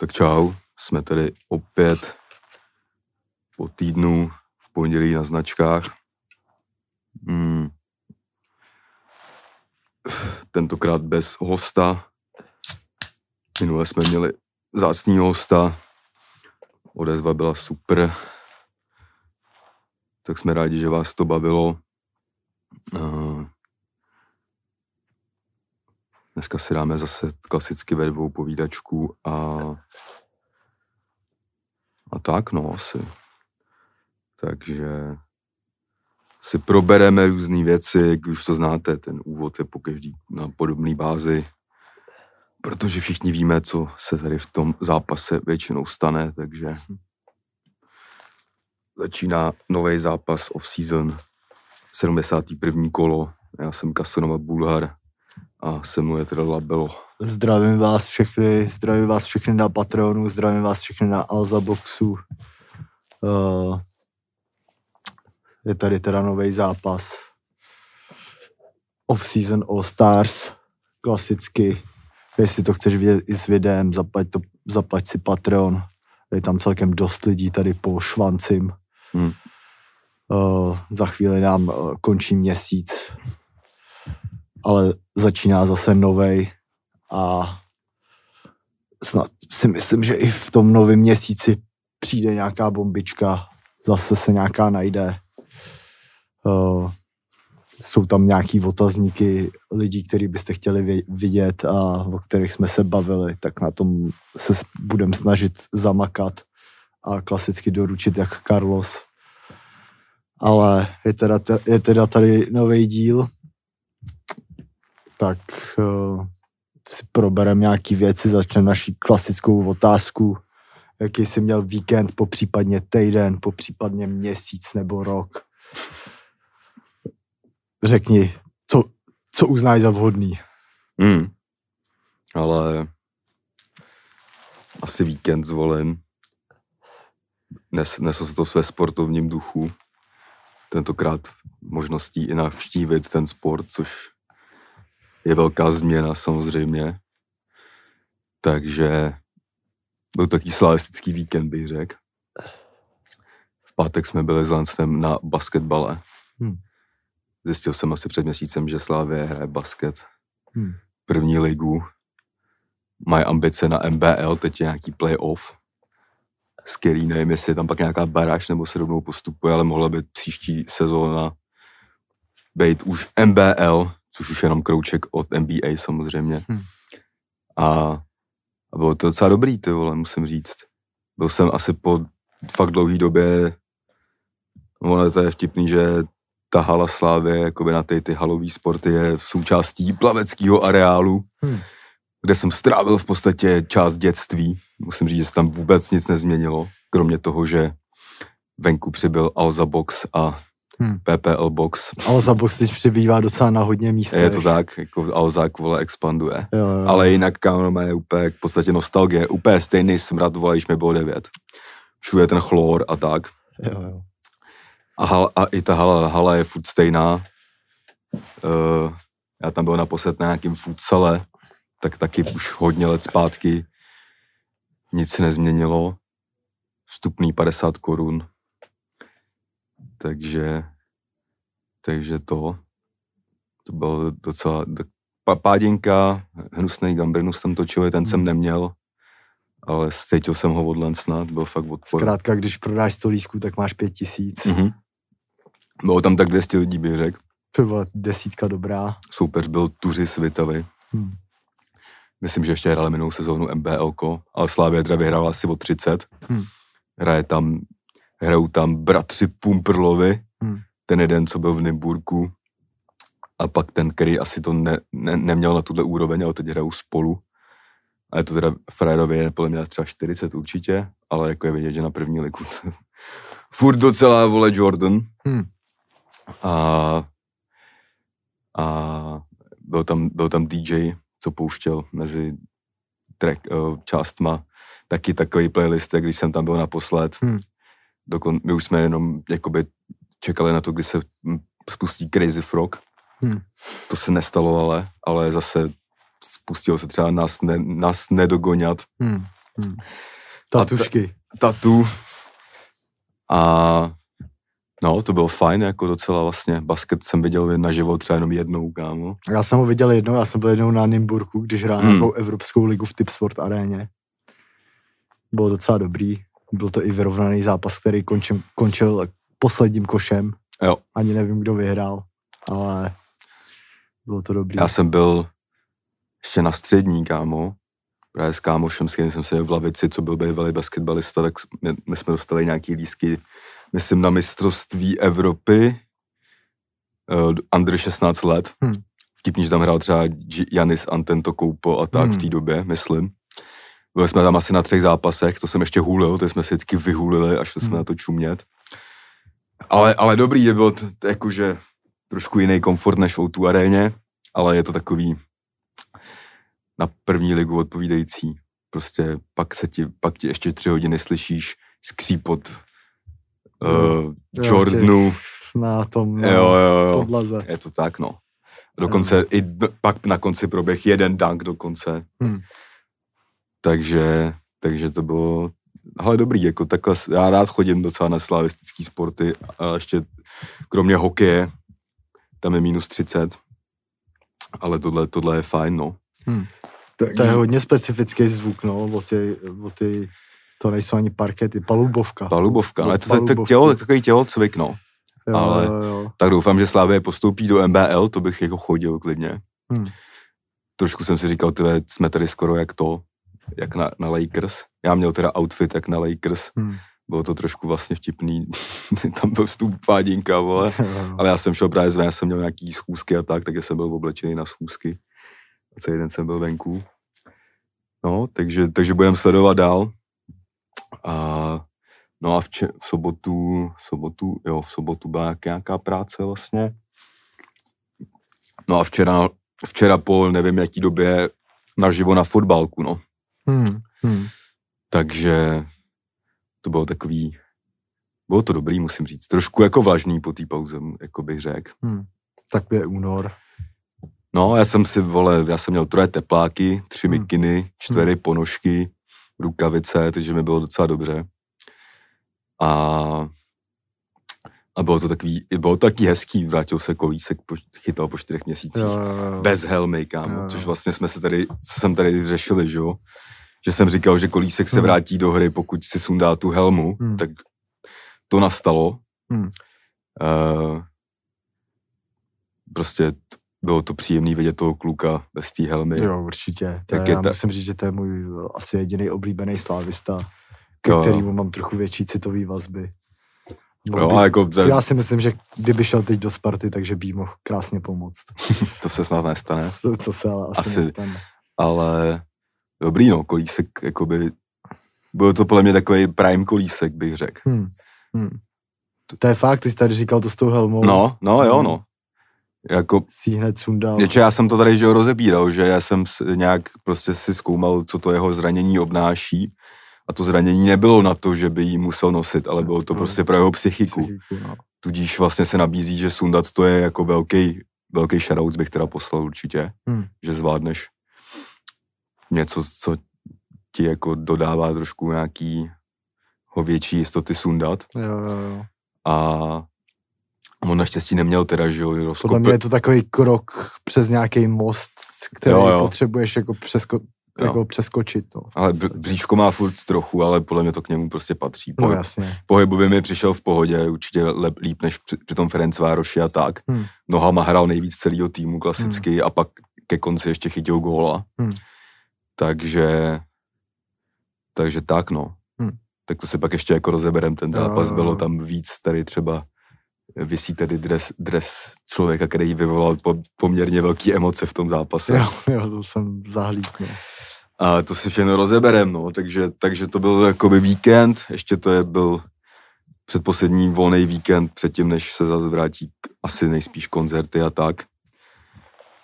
Tak čau, jsme tady opět po týdnu v pondělí na značkách. Hmm. Tentokrát bez hosta. Minule jsme měli zácného hosta. Odezva byla super. Tak jsme rádi, že vás to bavilo. Uh, Dneska si dáme zase klasicky ve dvou povídačku a, a tak no asi. Takže si probereme různé věci, jak už to znáte, ten úvod je po každý na podobné bázi, protože všichni víme, co se tady v tom zápase většinou stane, takže začíná nový zápas off-season, 71. kolo, já jsem Kasonova Bulhar, a se mnou je teda Labelo. Zdravím vás všechny, zdravím vás všechny na Patronu, zdravím vás všechny na Alza Boxu. Uh, je tady teda nový zápas. Off-season All Stars, klasicky. Jestli to chceš vidět i s videem, zaplať, to, zaplať si Patreon. Je tam celkem dost lidí tady po švancim. Hmm. Uh, za chvíli nám uh, končí měsíc ale začíná zase novej a snad si myslím, že i v tom novém měsíci přijde nějaká bombička, zase se nějaká najde. Uh, jsou tam nějaký otazníky lidí, který byste chtěli vidět a o kterých jsme se bavili, tak na tom se budeme snažit zamakat a klasicky doručit jak Carlos. Ale je teda, je teda tady nový díl, tak uh, si probereme nějaký věci, začneme naší klasickou otázku, jaký jsi měl víkend, po případně týden, po případně měsíc nebo rok. Řekni, co, co uznáš za vhodný? Hmm. Ale asi víkend zvolím. Nes, nesl se to své sportovním duchu. Tentokrát možností i navštívit ten sport, což je velká změna samozřejmě. Takže byl taký slavistický víkend, bych řekl. V pátek jsme byli s Lancem na basketbale. Hmm. Zjistil jsem asi před měsícem, že Slávě hraje basket. Hmm. První ligu. Mají ambice na MBL, teď je nějaký playoff. S který nevím, jestli je tam pak nějaká baráž nebo se rovnou postupuje, ale mohla by příští sezóna být už MBL, což už jenom krouček od NBA samozřejmě. Hmm. A, a bylo to docela dobrý, ty vole, musím říct. Byl jsem asi po fakt dlouhý době, ono to je vtipný, že ta hala Slávy, jakoby na ty, ty halový sporty je součástí plaveckého areálu, hmm. kde jsem strávil v podstatě část dětství. Musím říct, že se tam vůbec nic nezměnilo, kromě toho, že venku přibyl Alza Box a hmm. PPL Box. Alza Box teď přibývá docela na hodně míst. Je to tak, jako Alza vole expanduje. Jo, jo. Ale jinak kámo je úplně v podstatě nostalgie, úplně stejný smrad, vole, když mi bylo devět. Všude ten chlor a tak. Jo, jo. A, hal, a i ta hala, hala je furt stejná. Uh, já tam byl naposled na nějakým futsale, tak taky už hodně let zpátky. Nic se nezměnilo. Vstupný 50 korun takže, takže to, to bylo docela, páděnka, hnusný gambrinus jsem točil, ten jsem hmm. neměl, ale cítil jsem ho odlen snad, byl fakt odpor. Zkrátka, když prodáš 100 lísků, tak máš pět tisíc. Mm-hmm. Bylo tam tak 200 lidí, bych řekl. To byla desítka dobrá. Soupeř byl Tuři Svitavy. Hmm. Myslím, že ještě hráli minulou sezónu MBL, ale Slávě Dra vyhrála asi o 30. Hmm. Hraje tam hrajou tam bratři Pumperlovi, hmm. ten jeden, co byl v Nymburku, a pak ten, který asi to ne, ne, neměl na tuhle úroveň, ale teď hrajou spolu. A je to teda Frajerově podle mě třeba 40 určitě, ale jako je vidět, že na první liku furt docela vole Jordan. Hmm. A, a byl, tam, byl tam DJ, co pouštěl mezi track, uh, částma, taky takový playlist, když jsem tam byl naposled. Hmm dokon, my už jsme jenom jakoby čekali na to, kdy se spustí Crazy Frog. Hmm. To se nestalo ale, ale zase spustilo se třeba nás, ne, nás nedogonat. Hmm. Hmm. Tatušky. Ta, tatu. A no, to bylo fajn, jako docela vlastně. Basket jsem viděl na život třeba jenom jednou, kámo. Já jsem ho viděl jednou, já jsem byl jednou na Nymburku, když hrál hmm. nějakou Evropskou ligu v Tipsport aréně. Bylo docela dobrý. Byl to i vyrovnaný zápas, který končil, končil posledním košem. Jo. Ani nevím, kdo vyhrál, ale bylo to dobrý. Já jsem byl ještě na střední, kámo. Právě s kámošem, s kterým jsem se v lavici, co byl bývalý basketbalista, tak my, my jsme dostali nějaký lísky, myslím, na mistrovství Evropy, uh, under 16 let. Hmm. Vtipný, že tam hrál třeba Janis Antetokounmpo a tak hmm. v té době, myslím. Byli jsme tam asi na třech zápasech, to jsem ještě hulil, to jsme se vždycky vyhulili a šli jsme hmm. na to čumět. Ale, ale dobrý je bylo to, jakože trošku jiný komfort než v O2 aréně, ale je to takový na první ligu odpovídající. Prostě pak se ti, pak ti ještě tři hodiny slyšíš skřípot uh, Jordanu. Na tom na jo, jo, jo. podlaze. Je to tak, no. Dokonce jo. i pak na konci proběh jeden dunk dokonce. Hmm. Takže, takže to bylo, ale dobrý, jako takhle, já rád chodím docela na slavistický sporty a ještě kromě hokeje, tam je minus 30, ale tohle, tohle je fajn, no. Hmm. Tak... To je hodně specifický zvuk, no, o ty, o ty to nejsou ani parkety, palubovka. Palubovka, ale to, to tělo, takový tělocvik, no. Jo, ale jo, jo. tak doufám, že Slávě postoupí do MBL, to bych jako chodil klidně. Hmm. Trošku jsem si říkal, tyhle, jsme tady skoro jak to, jak na, na Lakers. Já měl teda outfit jak na Lakers. Hmm. Bylo to trošku vlastně vtipný. Tam byl vstup pádinka, vole. Ale já jsem šel právě zven, já jsem měl nějaký schůzky a tak, takže jsem byl oblečený na schůzky. A celý den jsem byl venku. No, takže, takže budeme sledovat dál. A, no a v, če- v sobotu, v sobotu, jo, v sobotu byla nějaká práce vlastně. No a včera, včera po nevím jaký době naživo na fotbalku, no. Hmm, hmm. Takže to bylo takový, bylo to dobrý, musím říct. Trošku jako vlažný po té pauze, jako bych řekl. Hmm. Tak je únor. No, já jsem si, vole, já jsem měl troje tepláky, tři hmm. mikiny, čtyři hmm. ponožky, rukavice, takže mi bylo docela dobře. A, a bylo to takový, bylo to takový hezký, vrátil se kolísek, po, chytal po čtyřech měsících, jo, jo, jo. bez helmy, kámo, jo. což vlastně jsme se tady, co jsem tady řešili, že jo, že jsem říkal, že kolísek se hmm. vrátí do hry, pokud si sundá tu helmu, hmm. tak to nastalo. Hmm. Uh, prostě bylo to příjemné vidět toho kluka bez té helmy. Jo, určitě. To tak je, já ta... musím říct, že to je můj asi jediný oblíbený slávista, ke jo. kterému mám trochu větší citový vazby. Jo, by, jako, já si myslím, že kdyby šel teď do Sparty, takže by mohl krásně pomoct. to se snad nestane. To, to se ale asi, asi nestane. Ale dobrý, no, kolísek, jakoby, byl to podle mě takový prime kolísek, bych řekl. Hmm. Hmm. To je fakt, ty jsi tady říkal to s tou helmou. No, no, jo, no. Jako, si hned sundal. Něče, já jsem to tady že ho rozebíral, že já jsem nějak prostě si zkoumal, co to jeho zranění obnáší. A to zranění nebylo na to, že by jí musel nosit, ale bylo to no, prostě pro jeho psychiku. psychiku no. Tudíž vlastně se nabízí, že sundat to je jako velký, velký shoutouts bych teda poslal určitě, hmm. že zvládneš něco, co ti jako dodává trošku nějaký ho větší jistoty sundat. Jo, jo, jo. A on naštěstí neměl teda, že jo, rozkop... Podle mě je to takový krok přes nějaký most, který jo, jo. potřebuješ jako, přesko, jako přeskočit. No, ale bříško má furt trochu, ale podle mě to k němu prostě patří. Pohyb, no jasně. Pohybově mi přišel v pohodě, určitě lep, líp než při, při tom Ferenc Vároši a tak. Hmm. Nohama hrál nejvíc celého týmu klasicky hmm. a pak ke konci ještě chytil góla. Hmm. Takže, takže tak no. Hmm. Tak to se pak ještě jako rozeberem ten zápas. Bylo tam víc tady třeba vysí tady dres, dres člověka, který vyvolal po, poměrně velké emoce v tom zápase. Jo, jo to jsem zahlídl. A to si všechno rozeberem, no, takže, takže to byl jakoby víkend, ještě to je byl předposlední volný víkend předtím, než se zase vrátí k, asi nejspíš koncerty a tak.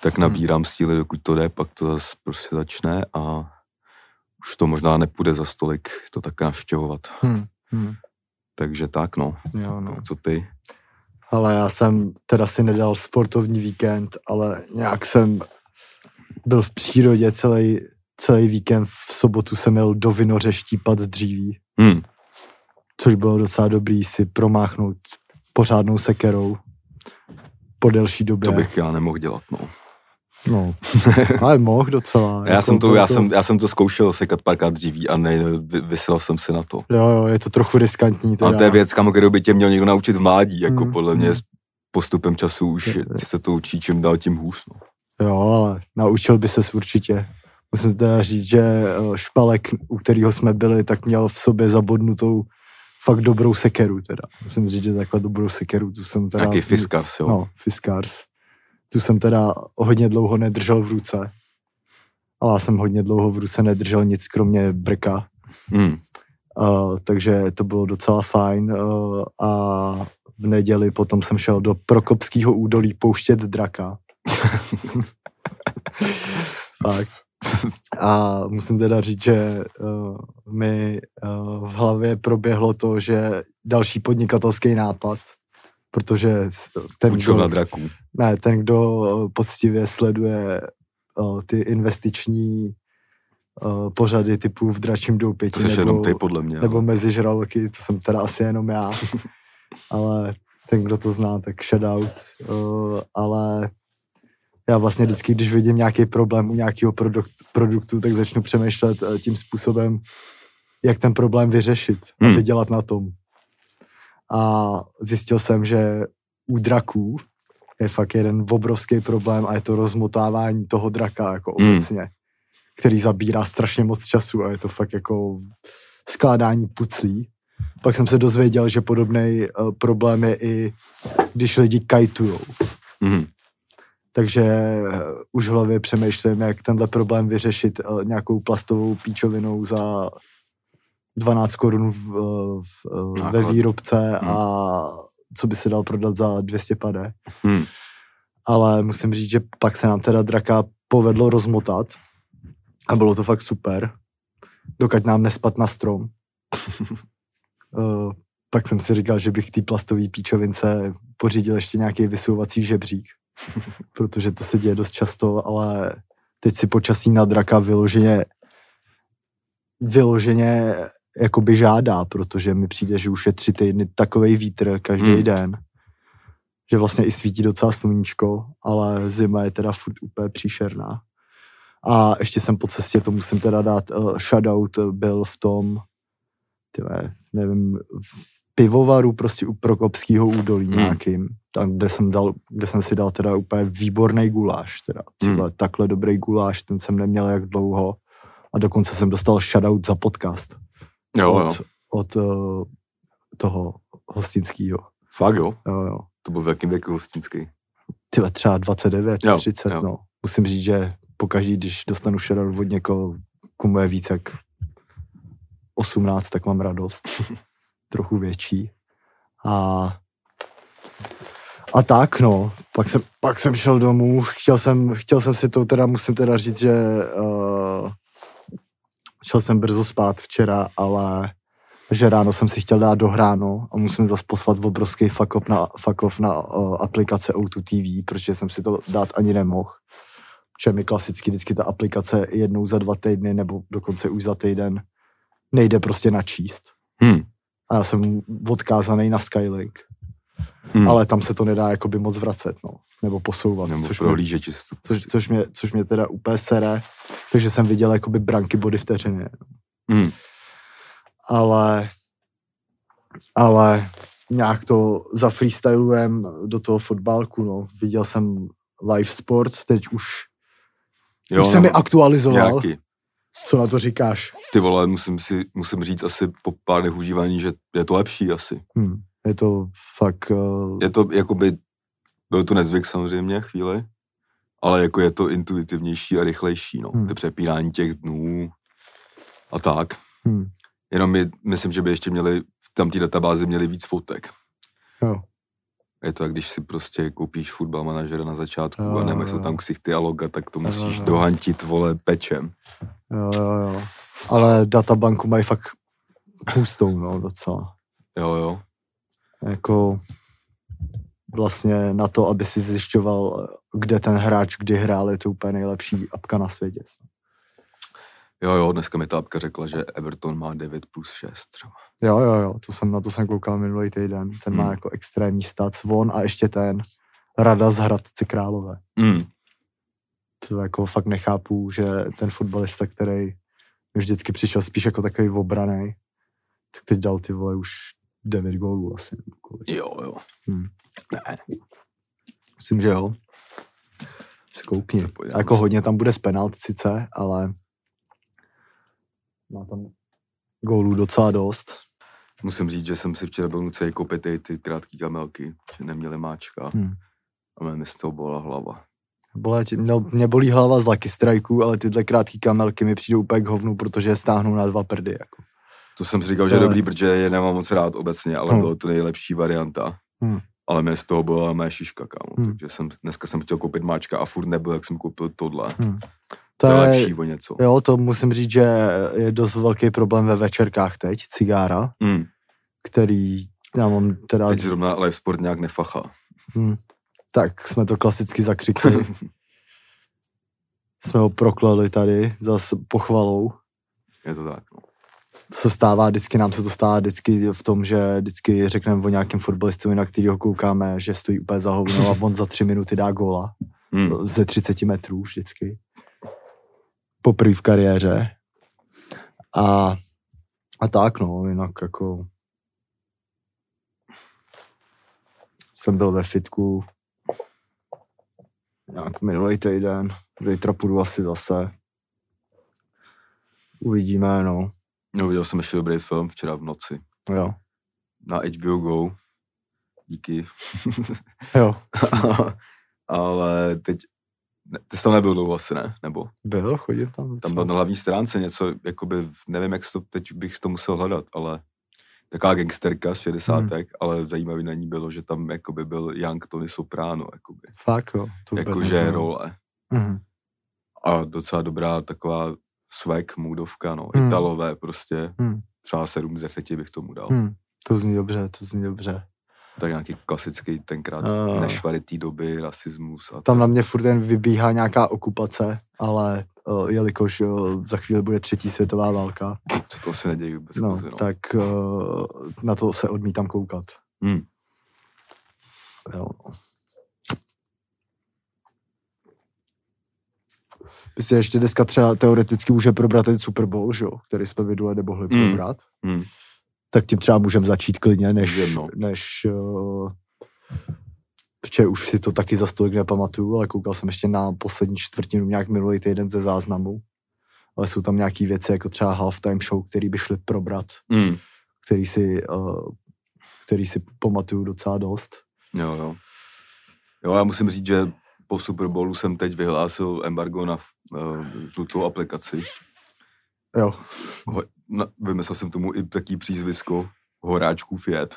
Tak nabírám hmm. síly, dokud to jde, pak to zase prostě začne a už to možná nepůjde za stolik to tak navštěvovat. Hmm. Hmm. Takže tak, no. Jo, no. Co ty? ale já jsem teda si nedal sportovní víkend, ale nějak jsem byl v přírodě celý, celý víkend v sobotu jsem měl do Vinoře štípat dříví. Hmm. Což bylo docela dobrý si promáchnout pořádnou sekerou po delší době. To bych já nemohl dělat, no. No, ale mohl docela. Já, jako jsem to, já, to... Jsem, já jsem to zkoušel sekat párkrát dříví a ne, vysral jsem se na to. Jo, jo, je to trochu riskantní. Teda. A to je věc, kam, kterou by tě měl někdo naučit v mládí, jako mm, podle mě mm. postupem času už je, je. se to učí čím dál tím hůř. No. Jo, ale naučil by ses určitě. Musím teda říct, že eh, špalek, u kterého jsme byli, tak měl v sobě zabodnutou fakt dobrou sekeru teda. Musím říct, že takhle dobrou sekeru, tu jsem teda... Jaký Fiskars, jo? No, Fiskars. Tu jsem teda hodně dlouho nedržel v ruce. Ale já jsem hodně dlouho v ruce nedržel nic kromě brka. Hmm. Uh, takže to bylo docela fajn. Uh, a v neděli potom jsem šel do Prokopského údolí pouštět draka. tak. A musím teda říct, že uh, mi uh, v hlavě proběhlo to, že další podnikatelský nápad, protože ten, kdo, draků. Ne, ten, kdo poctivě sleduje uh, ty investiční uh, pořady typu v dračím doupěti. To nebo, jenom ty, podle mě. Nebo mezi žraloky, to jsem teda asi jenom já. ale ten, kdo to zná, tak shoutout. Uh, ale já vlastně vždycky, když vidím nějaký problém u nějakého produkt, produktu, tak začnu přemýšlet uh, tím způsobem, jak ten problém vyřešit a hmm. vydělat na tom. A zjistil jsem, že u draků je fakt jeden obrovský problém a je to rozmotávání toho draka jako hmm. obecně, který zabírá strašně moc času a je to fakt jako skládání puclí. Pak jsem se dozvěděl, že podobný uh, problém je i když lidi kajtujou. Mm. Takže uh, už v hlavě přemýšlím, jak tenhle problém vyřešit uh, nějakou plastovou píčovinou za 12 korun v, v, ve výrobce hmm. a co by se dal prodat za 200 pade. Hmm. Ale musím říct, že pak se nám teda draka povedlo rozmotat a bylo to fakt super, dokud nám nespat na strom. uh, pak jsem si říkal, že bych té plastové píčovince pořídil ještě nějaký vysouvací žebřík, protože to se děje dost často, ale teď si počasí na draka vyloženě vyloženě jakoby žádá, protože mi přijde, že už je tři týdny takový vítr každý hmm. den, že vlastně i svítí docela sluníčko, ale zima je teda furt úplně příšerná. A ještě jsem po cestě, to musím teda dát, uh, shoutout byl v tom, tyhle, nevím, v pivovaru prostě u Prokopského údolí hmm. nějakým, tam, kde jsem, dal, kde jsem si dal teda úplně výborný guláš, teda tyhle, hmm. takhle dobrý guláš, ten jsem neměl jak dlouho a dokonce jsem dostal shoutout za podcast jo, od, jo. od uh, toho hostinského. Fakt jo? Jo, jo. To byl v jakým věku hostinský? Tyhle třeba 29, jo, 30, jo. no. Musím říct, že pokaždý, když dostanu shoutout od někoho, komu je víc jak 18, tak mám radost. Trochu větší. A a tak, no. Pak jsem, pak jsem šel domů, chtěl jsem, chtěl jsem si to teda, musím teda říct, že uh, šel jsem brzo spát včera, ale že ráno jsem si chtěl dát dohráno a musím zase poslat obrovský fuck off na, fuck na uh, aplikace O2 TV, protože jsem si to dát ani nemohl. Protože mi klasicky vždycky ta aplikace jednou za dva týdny nebo dokonce už za týden nejde prostě načíst. Hmm. A já jsem odkázaný na Skylink. Hmm. Ale tam se to nedá jakoby moc vracet, no. Nebo posouvat. Nebo což, mě, což, což, mě, což mě teda úplně sere. Takže jsem viděl jakoby branky body vteřiny. Hmm. Ale ale nějak to zafreestylujem do toho fotbalku, no. Viděl jsem live sport, teď už, jo, už se mi aktualizoval. Nějaký. Co na to říkáš? Ty vole, musím, si, musím říct asi po pár užívání, že je to lepší asi. Hmm. Je to fakt... Uh... Je to jakoby, byl to nezvyk samozřejmě chvíli, ale jako je to intuitivnější a rychlejší, no. Hmm. To přepínání těch dnů a tak. Hmm. Jenom my, myslím, že by ještě měli, v tam té databázi měli víc fotek. Jo. Je to, když si prostě koupíš fotbal manažera na začátku jo, a nemají jsou tam ksichty a loga, tak to musíš jo, jo. dohantit, vole, pečem. Jo, jo, jo. Ale databanku mají fakt hustou, no, docela. Jo, jo jako vlastně na to, aby si zjišťoval, kde ten hráč kdy hrál, je to úplně nejlepší apka na světě. Jo, jo, dneska mi ta apka řekla, že Everton má 9 plus 6 třeba. Jo, jo, jo, to jsem, na to jsem koukal minulý týden. Ten hmm. má jako extrémní stats. On a ještě ten Rada z Hradce Králové. Hmm. To jako fakt nechápu, že ten fotbalista, který vždycky přišel spíš jako takový obraný, tak teď dal ty vole už 9 gólů asi. Jo, jo. Hmm. Ne. Myslím, že jo. Zkoukni. Jako hodně tam bude z penalt sice, ale má tam gólů docela dost. Musím říct, že jsem si včera byl nucený koupit ty, ty krátké kamelky, že neměli máčka. Hmm. A mě z toho bola hlava. Bole, no, mě bolí hlava z Lucky Strikeů, ale tyhle krátké kamelky mi přijdou úplně k hovnu, protože je stáhnou na dva prdy. Jako. To jsem si říkal, že je dobrý, protože je nemám moc rád obecně, ale hmm. bylo to nejlepší varianta. Hmm. Ale mě z toho byla mé šiška, kámo. Hmm. Takže jsem, dneska jsem chtěl koupit máčka a furt nebyl, jak jsem koupil tohle. Hmm. To, to je lepší o něco. Jo, to musím říct, že je dost velký problém ve večerkách teď, cigára, hmm. který já mám teda... Teď zrovna live sport nějak nefacha. Hmm. Tak jsme to klasicky zakřikli. jsme ho proklali tady zase pochvalou. Je to tak, no. To se stává vždycky, nám se to stává vždycky v tom, že vždycky řekneme o nějakém fotbalistovi, na kterého koukáme, že stojí úplně za hovno a on za tři minuty dá góla. Hmm. Ze 30 metrů vždycky poprvé v kariéře. A, a tak no, jinak jako jsem byl ve fitku nějak minulý týden, zítra půjdu asi zase. Uvidíme, no. No, viděl jsem ještě dobrý film včera v noci. Jo. Na HBO Go. Díky. jo. Ale teď ty jsi tam nebyl dlouho asi, ne? Nebo? Byl, chodil tam. Tam byl na hlavní stránce něco, jakoby, nevím, jak to, teď bych to musel hledat, ale taková gangsterka z 60. Hmm. ale zajímavý na ní bylo, že tam jakoby byl Young Tony Soprano, jakoby. Fakt jo. Jakože role. Hmm. A docela dobrá taková swag, můdovka, no. Hmm. Italové prostě. Hmm. Třeba 7 z 10 bych tomu dal. Hmm. To zní dobře, to zní dobře tak nějaký klasický tenkrát uh, nešvary té doby, rasismus. A tam na mě furt jen vybíhá nějaká okupace, ale uh, jelikož uh, za chvíli bude třetí světová válka. To se neděje vůbec. No, no. tak uh, na to se odmítám koukat. Hmm. Jo. Si ještě dneska třeba teoreticky může probrat ten Super Bowl, že který jsme minule nemohli hmm. probrat. Hmm tak tím třeba můžeme začít klidně, než, no. než uh, Včera už si to taky za stolik nepamatuju, ale koukal jsem ještě na poslední čtvrtinu nějak minulý týden ze záznamu. Ale jsou tam nějaké věci, jako třeba halftime show, který by šly probrat, mm. který, si, uh, který si pamatuju docela dost. Jo, jo. Jo, já musím říct, že po Super Bowlu jsem teď vyhlásil embargo na uh, žlutou aplikaci. Jo. No, vymyslel jsem tomu i taký přízvisko horáčků Fiat.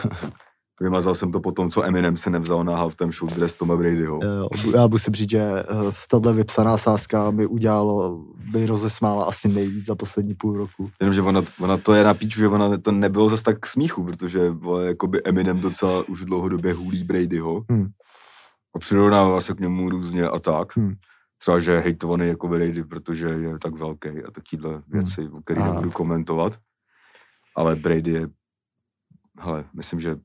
Vymazal jsem to potom, co Eminem se nevzal na halftime show dress Toma Bradyho. Já musím říct, že eh, tahle vypsaná sázka mi udělalo, by rozesmála asi nejvíc za poslední půl roku. Jenomže ona, ona to je na píču, že ona to nebylo zase tak smíchu, protože jakoby Eminem docela už dlouhodobě hulí Bradyho. Hmm. A přirovnává se k němu různě a tak. Hmm třeba, že je hejtovaný jako Brady, protože je tak velký a takovéhle hmm. věci, hmm. o kterých nebudu komentovat. Ale Brady je, hele, myslím, že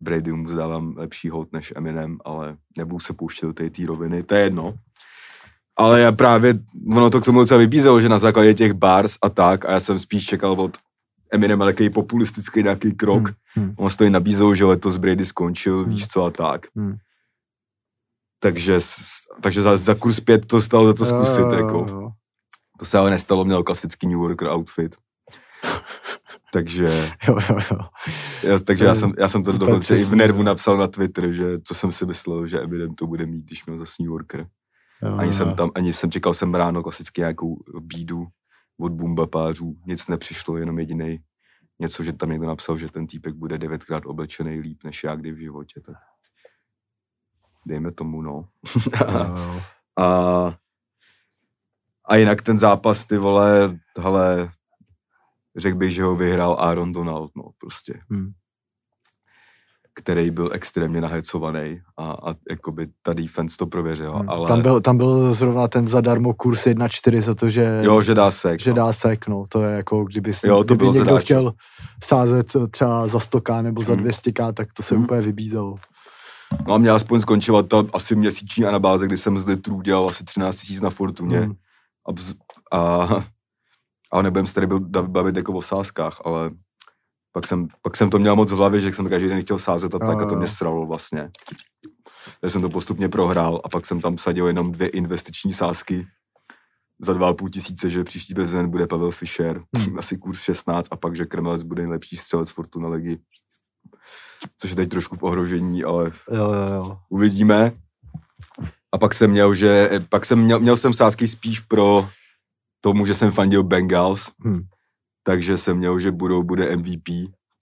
Brady mu zdávám lepší hod než Eminem, ale nebudu se pouštět do té roviny, to je jedno. Ale já právě, ono to k tomu docela vybízelo, že na základě těch bars a tak, a já jsem spíš čekal od Eminem nějaký populistický nějaký krok. Hmm. Hmm. On to i nabízel, že letos Brady skončil, hmm. víš co a tak. Hmm takže, takže za, za kurz pět to stalo za to zkusit, jo, jako. Jo. To se ale nestalo, měl klasický New Yorker outfit. takže, jo, jo, jo. Já, takže já jsem, já jsem to dokonce i v nervu napsal na Twitter, že co jsem si myslel, že Eminem to bude mít, když měl zase New Yorker. Jo, ani jo. jsem tam, ani jsem čekal jsem ráno klasicky nějakou bídu od bumbapářů, nic nepřišlo, jenom jediný něco, že tam někdo napsal, že ten týpek bude devětkrát oblečený líp než já kdy v životě. Tak dejme tomu, no. a, a jinak ten zápas, ty vole, tohle, řekl bych, že ho vyhrál Aaron Donald, no, prostě. Hmm. který byl extrémně nahecovaný a, a jakoby ta defense to prověřila. Hmm. Ale... Tam, byl, tam byl zrovna ten zadarmo kurz 1.4 za to, že, jo, že dá sek. Že no. dá sek, no. To je jako, kdyby, si, jo, to kdyby někdo zadáč. chtěl sázet třeba za 100k nebo za 200k, hmm. tak to se hmm. úplně vybízelo. No a mě aspoň skončila ta asi měsíční anabáze, kdy jsem z litrů dělal asi 13 000 na Fortuně. Hmm. A, a, a nebudem se tady bavit jako o sázkách, ale pak jsem, pak jsem to měl moc v hlavě, že jsem každý den chtěl sázet a tak a to mě sralo vlastně. Já jsem to postupně prohrál a pak jsem tam sadil jenom dvě investiční sázky za dva půl tisíce, že příští prezident bude Pavel Fischer, hmm. asi kurz 16 a pak, že Krmelec bude nejlepší střelec Fortuna Legy. Což je teď trošku v ohrožení, ale jo, jo, jo. uvidíme. A pak jsem měl, že, pak jsem měl, měl jsem sázky spíš pro tomu, že jsem fandil Bengals. Hmm takže jsem měl, že budou, bude MVP,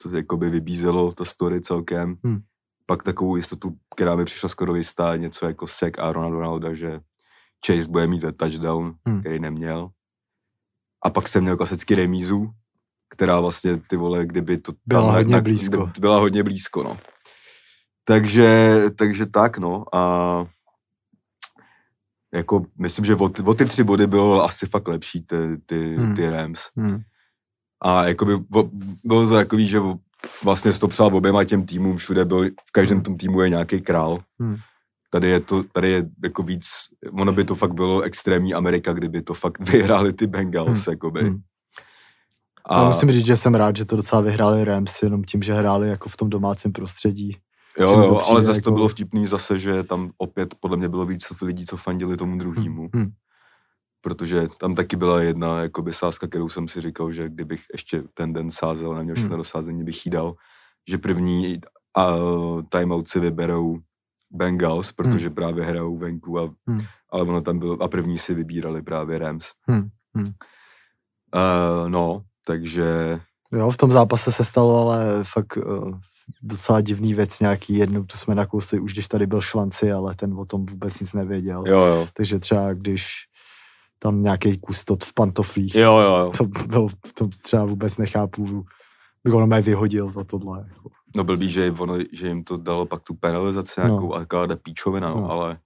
to jako by vybízelo ta story celkem. Hmm. Pak takovou jistotu, která mi přišla skoro jistá, něco jako sek Aaron Donalda, že Chase bude mít ten touchdown, hmm. který neměl. A pak jsem měl klasicky remízu, která vlastně, ty vole, kdyby to... Byla tam, hodně na, blízko. Byla hodně blízko, no. Takže, takže tak, no. A jako myslím, že o ty, o ty tři body bylo asi fakt lepší ty, ty, hmm. ty Rams. Hmm. A jakoby bylo to takový, že vlastně to přál oběma těm týmům, všude byl, v každém tom týmu je nějaký král. Hmm. Tady je to, tady je jako víc, ono by to fakt bylo extrémní Amerika, kdyby to fakt vyhráli ty Bengals, hmm. jakoby. Hmm. A... musím říct, že jsem rád, že to docela vyhráli Rams, jenom tím, že hráli jako v tom domácím prostředí. Jo, jo, ale zase jako... to bylo vtipný zase, že tam opět podle mě bylo víc lidí, co fandili tomu druhému. Hmm. Protože tam taky byla jedna jakoby sázka, kterou jsem si říkal, že kdybych ještě ten den sázel, neměl všechno hmm. do sázení, bych jí dal, že první uh, timeout si vyberou Bengals, protože hmm. právě hrajou venku, a, hmm. ale ono tam bylo, a první si vybírali právě Rams. Hmm. Hmm. Uh, no, takže... Jo, v tom zápase se stalo ale fakt uh, docela divný věc nějaký, jednou tu jsme nakousli už když tady byl Švanci, ale ten o tom vůbec nic nevěděl. Jo, jo. Takže třeba když tam nějaký kustot v pantoflích. Jo, jo, jo. To, byl, to třeba vůbec nechápu, bych ho vyhodil za tohle. Jako. No blbý, že, ono, že jim to dalo pak tu penalizaci nějakou no. a taková píčovina, no, no. ale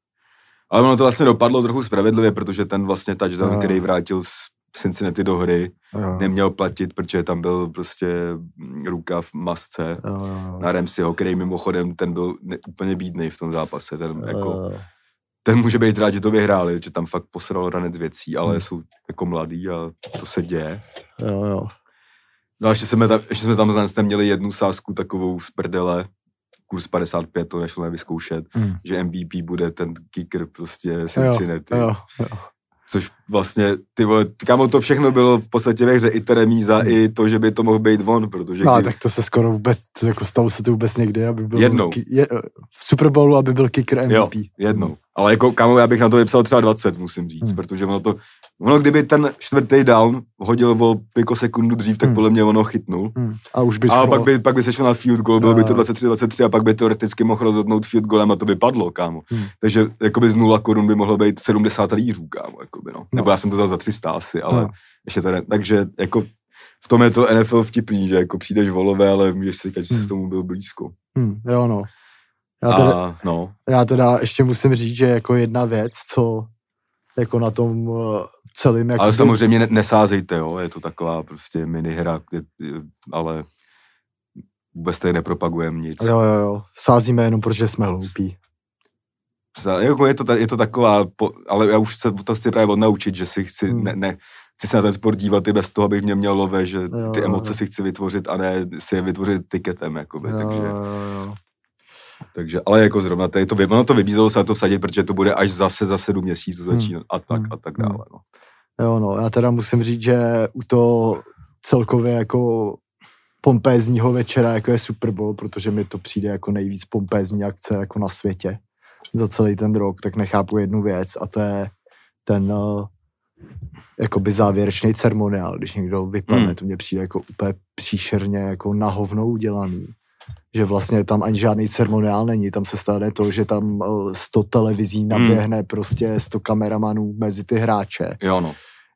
ale ono to vlastně dopadlo trochu spravedlivě, protože ten vlastně touchdown, no. který vrátil z Cincinnati do hry, jo. neměl platit, protože tam byl prostě ruka v masce jo. na Remsiho, který mimochodem ten byl ne, úplně bídný v tom zápase. Ten jo. jako, ten může být rád, že to vyhráli, že tam fakt posral ranec věcí, ale hmm. jsou jako mladý a to se děje. Jo, jo. No a ještě jsme tam, ještě jsme tam měli jednu sázku takovou z prdele, kurz 55, to nešlo nevyzkoušet, hmm. že MVP bude ten kicker prostě Cincinnati. Jo, jo, jo. Což vlastně, ty vole, kamo to všechno bylo v podstatě ve hře, i ta remíza, hmm. i to, že by to mohl být von, protože... No, kdy... tak to se skoro vůbec, jako stalo se to vůbec někdy, aby byl... Jednou. Ki, je, v Super Bowlu, aby byl kicker MVP. Jo, jednou. Ale jako, kamo, já bych na to vypsal třeba 20, musím říct, hmm. protože ono to, ono kdyby ten čtvrtý down hodil o piko sekundu dřív, tak hmm. podle mě ono chytnul. Hmm. A už by A pak by, pak by sešel na field goal, bylo by to 23-23 a pak by teoreticky mohl rozhodnout field goalem a to by padlo, kámo. Hmm. Takže jakoby z 0 korun by mohlo být 70 lířů, kámo, jakoby, no. no. Nebo já jsem to dal za 300 asi, ale no. ještě tady, takže jako v tom je to NFL vtipný, že jako přijdeš volové, ale můžeš si říkat, že jsi hmm. s tomu byl blízko. Hmm. Jo, no. Já teda, a, no. já teda ještě musím říct, že jako jedna věc, co jako na tom eh, celým... Ale by... samozřejmě nesázejte, jo, je to taková prostě minihra, ale vůbec tady nepropagujeme nic. Jo, jo, jo, sázíme jenom, protože jsme hloupí. Jako je, to, je to taková, ale já už se to chci právě odnaučit, že si chci, hmm. ne, ne, chci se na ten sport dívat i bez toho, abych mě měl lové, že ty jo, emoce jo. si chci vytvořit a ne si je vytvořit tiketem, jakoby, jo, takže... Jo, jo. Takže, ale jako zrovna tady to, ono to vybízelo se na to vsadit, protože to bude až zase za sedm měsíců začínat hmm. a tak hmm. a tak dále. No. Jo, no, já teda musím říct, že u to celkově jako pompézního večera, jako je Super Bowl, protože mi to přijde jako nejvíc pompézní akce jako na světě za celý ten rok, tak nechápu jednu věc a to je ten uh, jakoby závěrečný ceremoniál, když někdo vypadne, hmm. to mě přijde jako úplně příšerně jako na hovno udělaný že vlastně tam ani žádný ceremoniál není, tam se stane to, že tam 100 eh, televizí hmm. naběhne hmm. prostě 100 kameramanů mezi ty hráče. Jo no.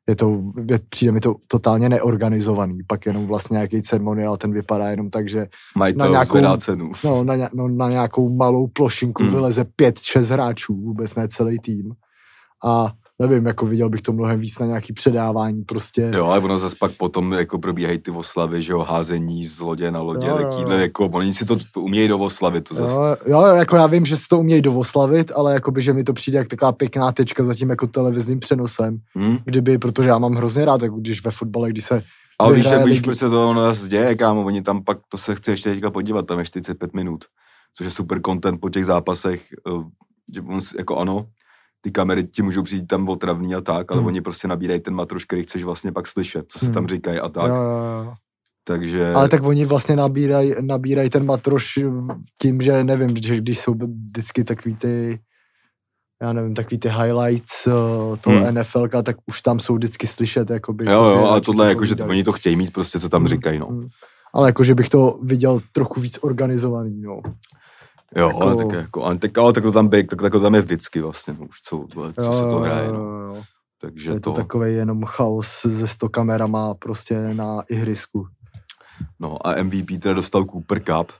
Je to, je, přijde mi to totálně neorganizovaný, pak jenom vlastně nějaký ceremoniál, ten vypadá jenom tak, že Mají na nějakou, cenu. No, na, no, na nějakou malou plošinku mm. vyleze pět, šest hráčů, vůbec ne celý tým. A nevím, jako viděl bych to mnohem víc na nějaký předávání prostě. Jo, ale ono zase pak potom jako probíhají ty oslavy, že jo, házení z lodě na lodě, jo, takýhle, jo. jako oni si to, to umějí dovoslavit. To zase. Jo, jo, jako já vím, že si to umějí dovoslavit, ale jakoby, že mi to přijde jak taková pěkná tečka za tím jako televizním přenosem, hmm. kdyby, protože já mám hrozně rád, jako když ve fotbale, když se ale víš, jak víš, proč se to ono zase děje, kámo, oni tam pak, to se chce ještě teďka podívat, tam je 45 minut, což je super content po těch zápasech, eh, že on, jako ano, ty kamery ti můžou přijít tam otravný a tak, ale hmm. oni prostě nabírají ten matroš, který chceš vlastně pak slyšet, co se hmm. tam říkají a tak. Jo, jo, jo. Takže... Ale tak oni vlastně nabírají nabíraj ten matroš tím, že nevím, že když jsou vždycky takový ty já nevím, takový ty highlights uh, toho hmm. NFL, tak už tam jsou vždycky slyšet, jakoby. Jo, jo, ale tohle jako, že oni to chtějí mít prostě, co tam hmm. říkají, no. Hmm. Ale jako, že bych to viděl trochu víc organizovaný, no. Jo, jako... ale tak jako, ale tak, ale tak to tam běk, tak, tak to tam je vždycky vlastně, už co, co jo, se to hraje, no. Jo, jo. Takže je to, to takový jenom chaos se 100 kamerama prostě na ihrisku. No a MVP teda dostal Cooper Cup,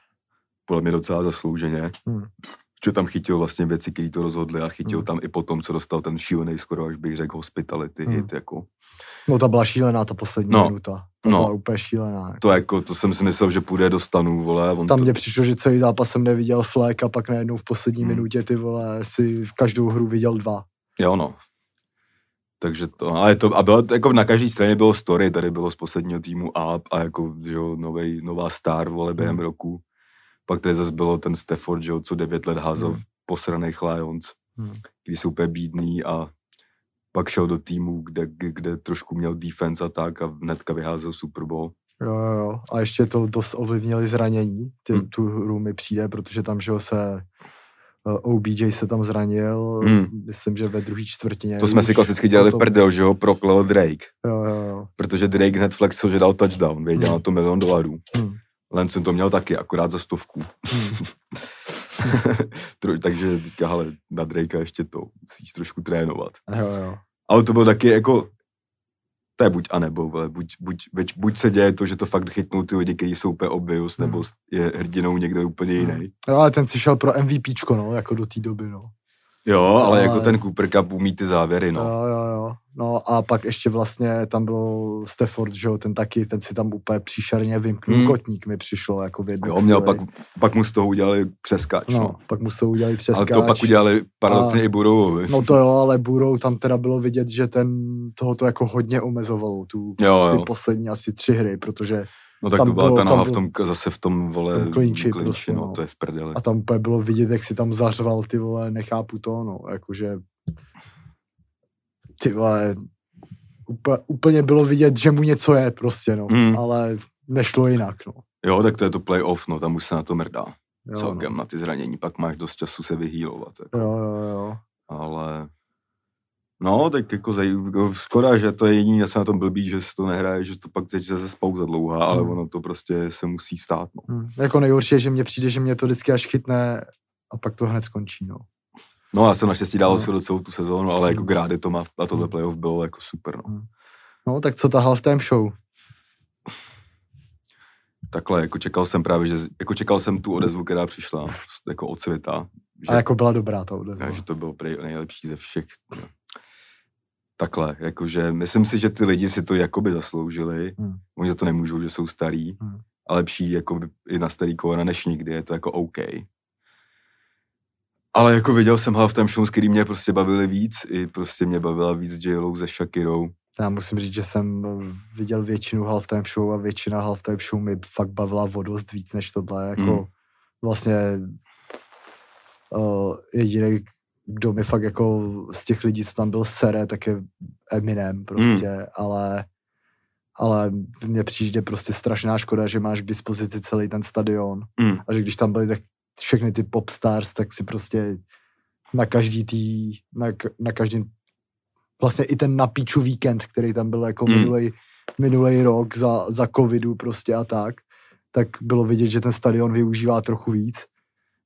podle mě docela zaslouženě. Hmm že tam chytil vlastně věci, které to rozhodly a chytil hmm. tam i potom, co dostal ten šílený, skoro až bych řekl, hospitality hmm. hit, jako. No ta byla šílená, ta poslední no. minuta. To no. byla úplně šílená. Jako. To jako, to jsem si myslel, že půjde do stanu, vole. On tam to... mě přišlo, že celý zápas jsem neviděl flek a pak najednou v poslední hmm. minutě, ty vole, si v každou hru viděl dva. Jo, no. Takže to, ale to, a bylo, jako na každé straně bylo story, tady bylo z posledního týmu a, a jako, že jo, novej, nová star, vole, během hmm. roku. Pak tady zase bylo ten Stafford, že, co devět let házel hmm. v posraných Lions, hmm. když jsou úplně bídný a pak šel do týmu, kde, kde trošku měl defense a tak a hnedka vyházel Super Bowl. Jo, jo, a ještě to dost ovlivnili zranění, ty, hmm. tu hru mi přijde, protože tam, že se eh, OBJ se tam zranil, hmm. myslím, že ve druhé čtvrtině. To jsme si klasicky dělali tom... prdel, že ho proklel Drake. Jo, jo, jo. Protože Drake hned flexil, že dal touchdown, věděl hmm. na to milion dolarů. Hmm. Lenson to měl taky, akorát za stovku. Hmm. Takže říká, ale na Drakea ještě to, musíš trošku trénovat. Jo, jo. Ale to bylo taky jako, to je buď a nebo, ale buď, buď, buď, buď se děje to, že to fakt chytnou ty lidi, kteří jsou úplně obvious, hmm. nebo je hrdinou někdo úplně jiný. Hmm. Jo, ale ten si šel pro MVPčko, no, jako do té doby, no. Jo, ale, ale jako ten Cooper Cup umí ty závěry, no. Jo, jo, jo. No a pak ještě vlastně tam byl Stafford, že jo, ten taky, ten si tam úplně příšerně vymknul hmm. kotník mi přišlo jako v Jo, měl pak, pak mu z toho udělali přeskač, no. no. pak mu z toho udělali přeskač. Ale to pak udělali paradoxně i Burovovi. No to jo, ale Burou tam teda bylo vidět, že ten tohoto jako hodně omezovalo, tu, jo, jo. ty poslední asi tři hry, protože No tak tam to byla ta noha v tom, zase v tom, vole, tom klinči, klinči prostě, no, no, to je v prdeli. A tam úplně bylo vidět, jak si tam zařval, ty vole, nechápu to, no, jakože, ty vole, úplně, úplně bylo vidět, že mu něco je prostě, no, hmm. ale nešlo jinak, no. Jo, tak to je to playoff, no, tam už se na to mrdá. Jo, Celkem no. na ty zranění, pak máš dost času se vyhýlovat. Jako. Jo, jo, jo. Ale No, tak jako, zaj, jako škoda, že to je jediný, se na tom blbý, že se to nehraje, že to pak teď se spouza dlouhá, ale hmm. ono to prostě se musí stát. No. Hmm. Jako nejhorší je, že mně přijde, že mě to vždycky až chytne a pak to hned skončí. No, no já jsem naštěstí dával no. celou tu sezónu, ale jako hmm. grády to má a tohle hmm. playoff bylo jako super. No. Hmm. no tak co ta halftime show? Takhle, jako čekal jsem právě, že jako čekal jsem tu odezvu, která přišla jako od světa. Že, a jako byla dobrá ta odezva. Že to bylo nejlepší ze všech. No takhle, jakože myslím si, že ty lidi si to jakoby zasloužili, hmm. oni za to nemůžou, že jsou starý, hmm. a lepší jakoby i na starý kolena než nikdy, je to jako OK. Ale jako viděl jsem halftime show, který mě prostě bavili víc, i prostě mě bavila víc j se Shakirou. Já musím říct, že jsem viděl většinu halftime show a většina halftime show mi fakt bavila vodost víc než tohle, jako hmm. vlastně uh, jediný, kdo mi fakt jako z těch lidí, co tam byl sere, tak je Eminem prostě, mm. ale ale mně přijde prostě strašná škoda, že máš k dispozici celý ten stadion mm. a že když tam byly tak všechny ty popstars, tak si prostě na každý tý, na, na každý vlastně i ten napíču víkend, který tam byl jako mm. minulej, minulej rok za, za covidu prostě a tak, tak bylo vidět, že ten stadion využívá trochu víc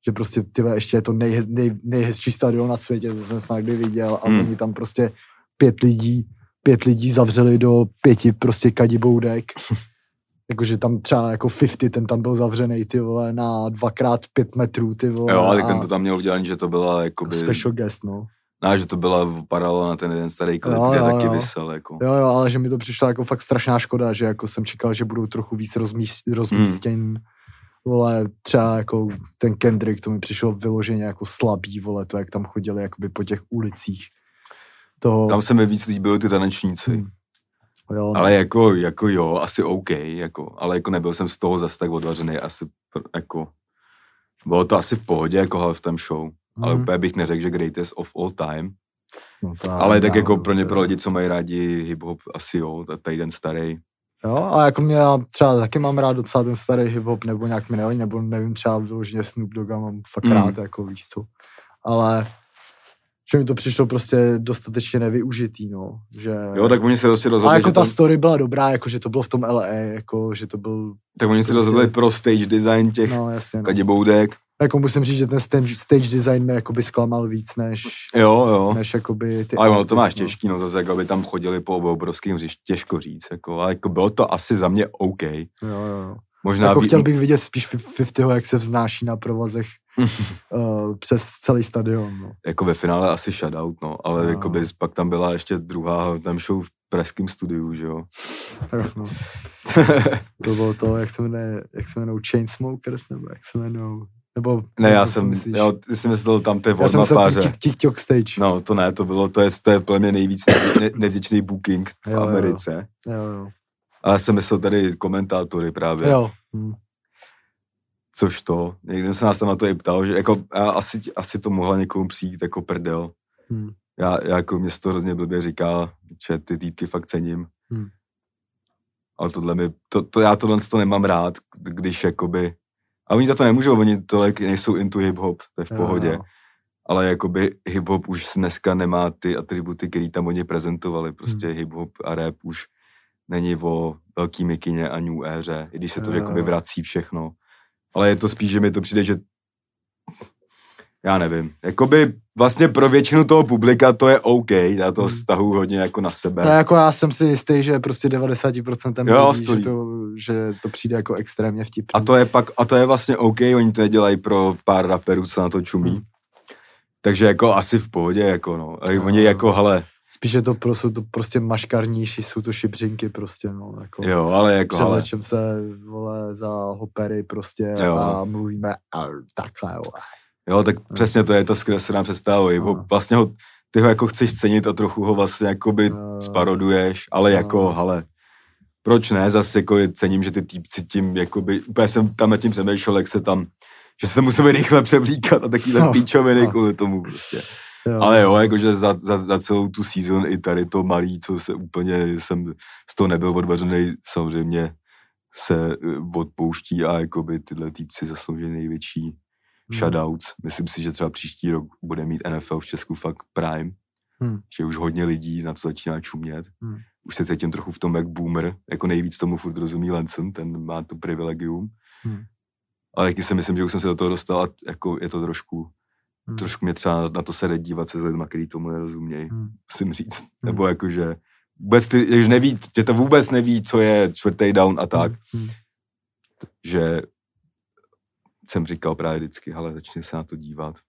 že prostě tyhle, ještě je to nej, nej, nejhezčí stadion na světě, to jsem snad kdy viděl a hmm. oni tam prostě pět lidí pět lidí zavřeli do pěti prostě kadiboudek. Jakože tam třeba jako 50, ten tam byl zavřený, ty vole, na dvakrát pět metrů, ty vole. Jo, ale ten to tam měl udělat, že to byla jakoby... Special guest, no. No, že to byla paralel na ten jeden starý klip, jo, kde jo, taky jo. vysel, jako. Jo, jo, ale že mi to přišlo jako fakt strašná škoda, že jako jsem čekal, že budou trochu víc rozmíst, rozmístěn. Hmm. Vole, třeba jako ten Kendrick, to mi přišlo vyloženě jako slabý, vole, to, jak tam chodili jakoby po těch ulicích. Toho... Tam se mi víc líbily ty tanečníci. Hmm. Jo, no. ale jako, jako jo, asi OK, jako, ale jako nebyl jsem z toho zase tak odvařený, asi jako, bylo to asi v pohodě, jako v tom show, mm. ale hmm. úplně bych neřekl, že greatest of all time, no ale tak jako pro ně, pro lidi, co mají rádi hip-hop, asi jo, tady ten starý. Jo, a jako mě třeba taky mám rád docela ten starý hip-hop, nebo nějak mi nevím, nebo nevím, třeba vyloženě Snoop Dogga mám fakt mm. rád, jako víš co. Ale že mi to přišlo prostě dostatečně nevyužitý, no. Že... Jo, tak oni se prostě rozhodli, A jako ta to... story byla dobrá, jako že to bylo v tom LA, jako že to byl... Tak oni se prostě... rozhodli pro stage design těch no, jasně, no. kadiboudek. Jako musím říct, že ten stage, stage design mi jakoby zklamal víc, než, jo, jo. než jakoby ty... Ale ono to máš no. těžký, no, zase jako by tam chodili po obrovským hřišti, těžko říct, jako, ale jako bylo to asi za mě OK. Jo, jo. Možná jako ví... chtěl bych vidět spíš 50, jak se vznáší na provazech uh, přes celý stadion. No. Jako ve finále asi shutout, no, ale no. Jako by, pak tam byla ještě druhá tam show v pražském studiu, že jo. no. to bylo to, jak se jmenuje, jak se jmenují Chainsmokers, nebo jak se jmenují nebo ne, já jsem, myslíš? já jsi myslel tam ty Já jsem TikTok stage. No, to ne, to bylo, to je, to je pro mě nejvíc nevděčný booking v jo, Americe. Jo, jo. Ale já jsem myslel tady komentátory právě. Jo. Hm. Což to, někdy se nás tam na to i ptal, že jako já asi, asi to mohla někomu přijít jako prdel. Hmm. Já, já jako mě to hrozně blbě říká, že ty týpky fakt cením. Hmm. Ale tohle mi, to, to, já tohle to nemám rád, když jakoby, a oni za to nemůžou, oni tolik nejsou into hip-hop, to je v pohodě. Jo. Ale jakoby hip-hop už dneska nemá ty atributy, které tam oni prezentovali. Prostě hmm. hip-hop a rap už není o velký mikině a new éře, i když se to jo. jakoby vrací všechno ale je to spíš, že mi to přijde, že já nevím. Jakoby vlastně pro většinu toho publika to je OK, já to hmm. stahu hodně jako na sebe. No jako já jsem si jistý, že prostě 90% jo, lidí, že to, že to přijde jako extrémně vtipný. A to je pak, a to je vlastně OK, oni to dělají pro pár raperů, co na to čumí. Hmm. Takže jako asi v pohodě, jako no. A no, oni jako, hele, Spíš je to, prostě, to prostě maškarnější, jsou to šibřinky prostě, no. Jako, jo, ale jako, ale... čem se, vole, za hopery prostě jo. a mluvíme a takhle, jo. Jo, tak no. přesně to je to, kde se nám představuje. No. Vlastně ho, ty ho jako chceš cenit a trochu ho vlastně jakoby no. sparoduješ, ale no. jako, ale proč ne, zase jako cením, že ty týpci tím, jakoby, úplně jsem tam nad tím přemýšlel, jak se tam, že se musíme rychle převlíkat a takovýhle no. píčoviny no. kvůli tomu prostě. Jo. Ale jo, jakože za, za, za, celou tu season i tady to malý, co se úplně jsem z toho nebyl odvařený, samozřejmě se eh, odpouští a jakoby tyhle týpci zaslouží největší hmm. shoutouts. Myslím si, že třeba příští rok bude mít NFL v Česku fakt prime, hmm. že už hodně lidí na to začíná čumět. Hmm. Už se cítím trochu v tom, jak boomer, jako nejvíc tomu furt rozumí Lenson, ten má to privilegium. Hmm. Ale taky si myslím, že už jsem se do toho dostal a jako je to trošku Hmm. Trošku mě třeba na to se dívat se s lidmi, kteří tomu nerozumějí, hmm. musím říct. Hmm. Nebo jakože vůbec ty, že neví, že to vůbec neví, co je čtvrtý down a tak. Hmm. Že jsem říkal právě vždycky, ale začni se na to dívat.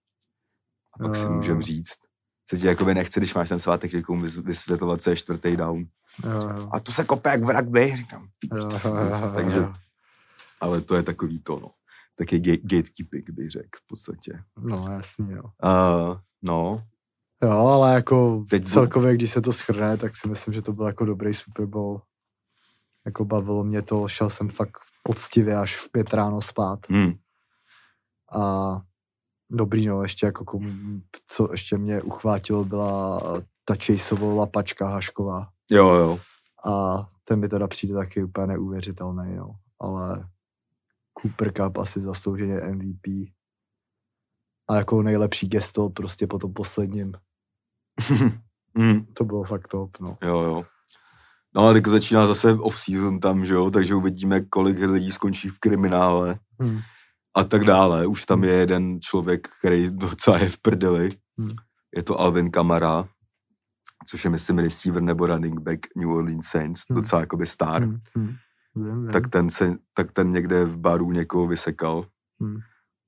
A pak uh. si můžem říct. Se ti jakoby nechce, když máš ten svátek někomu vysvětlovat, co je čtvrtý down. Uh. A to se kope jak v rugby, říkám. Uh. Takže, ale to je takový to, no taky gatekeeping, bych řekl v podstatě. No, jasně, jo. Uh, no. Jo, ale jako Teď celkově, když se to schrne, tak si myslím, že to byl jako dobrý Super Bowl. Jako bavilo mě to, šel jsem fakt poctivě až v pět ráno spát. Hmm. A dobrý, no, ještě jako komu, co ještě mě uchvátilo, byla ta chaseová lapačka Hašková. Jo, jo. A ten mi teda přijde taky úplně neuvěřitelný, no. Ale Cooper Cup asi zaslouženě MVP. A jako nejlepší gesto prostě po tom posledním. mm. To bylo fakt top, no. Jo, jo. No ale tak začíná zase off-season tam, že jo, takže uvidíme, kolik lidí skončí v kriminále mm. A tak dále. Už tam je jeden člověk, který docela je v prdeli. Mm. Je to Alvin Kamara, což je myslím receiver nebo running back New Orleans Saints, hmm. docela jakoby star, hmm. Hmm. Vím, vím. Tak, ten se, tak ten někde v baru někoho vysekal, hmm.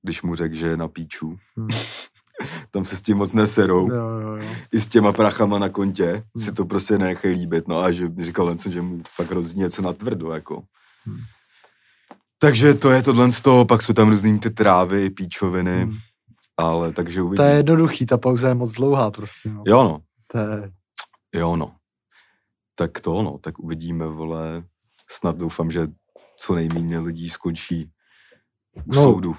když mu řekl, že je na píču. Hmm. Tam se s tím moc neserou. Jo, jo, jo. I s těma prachama na kontě hmm. si to prostě nenechají líbit. No a že říkal len, že mu fakt hrozí něco natvrdo, jako. Hmm. Takže to je tohle z toho, pak jsou tam různý ty trávy, píčoviny, hmm. ale takže uvidíme. To je jednoduchý, ta pauza je moc dlouhá prostě. No. Jo no. To je... Jo no. Tak to no, tak uvidíme, vole, snad doufám, že co nejméně lidí skončí u no, soudu.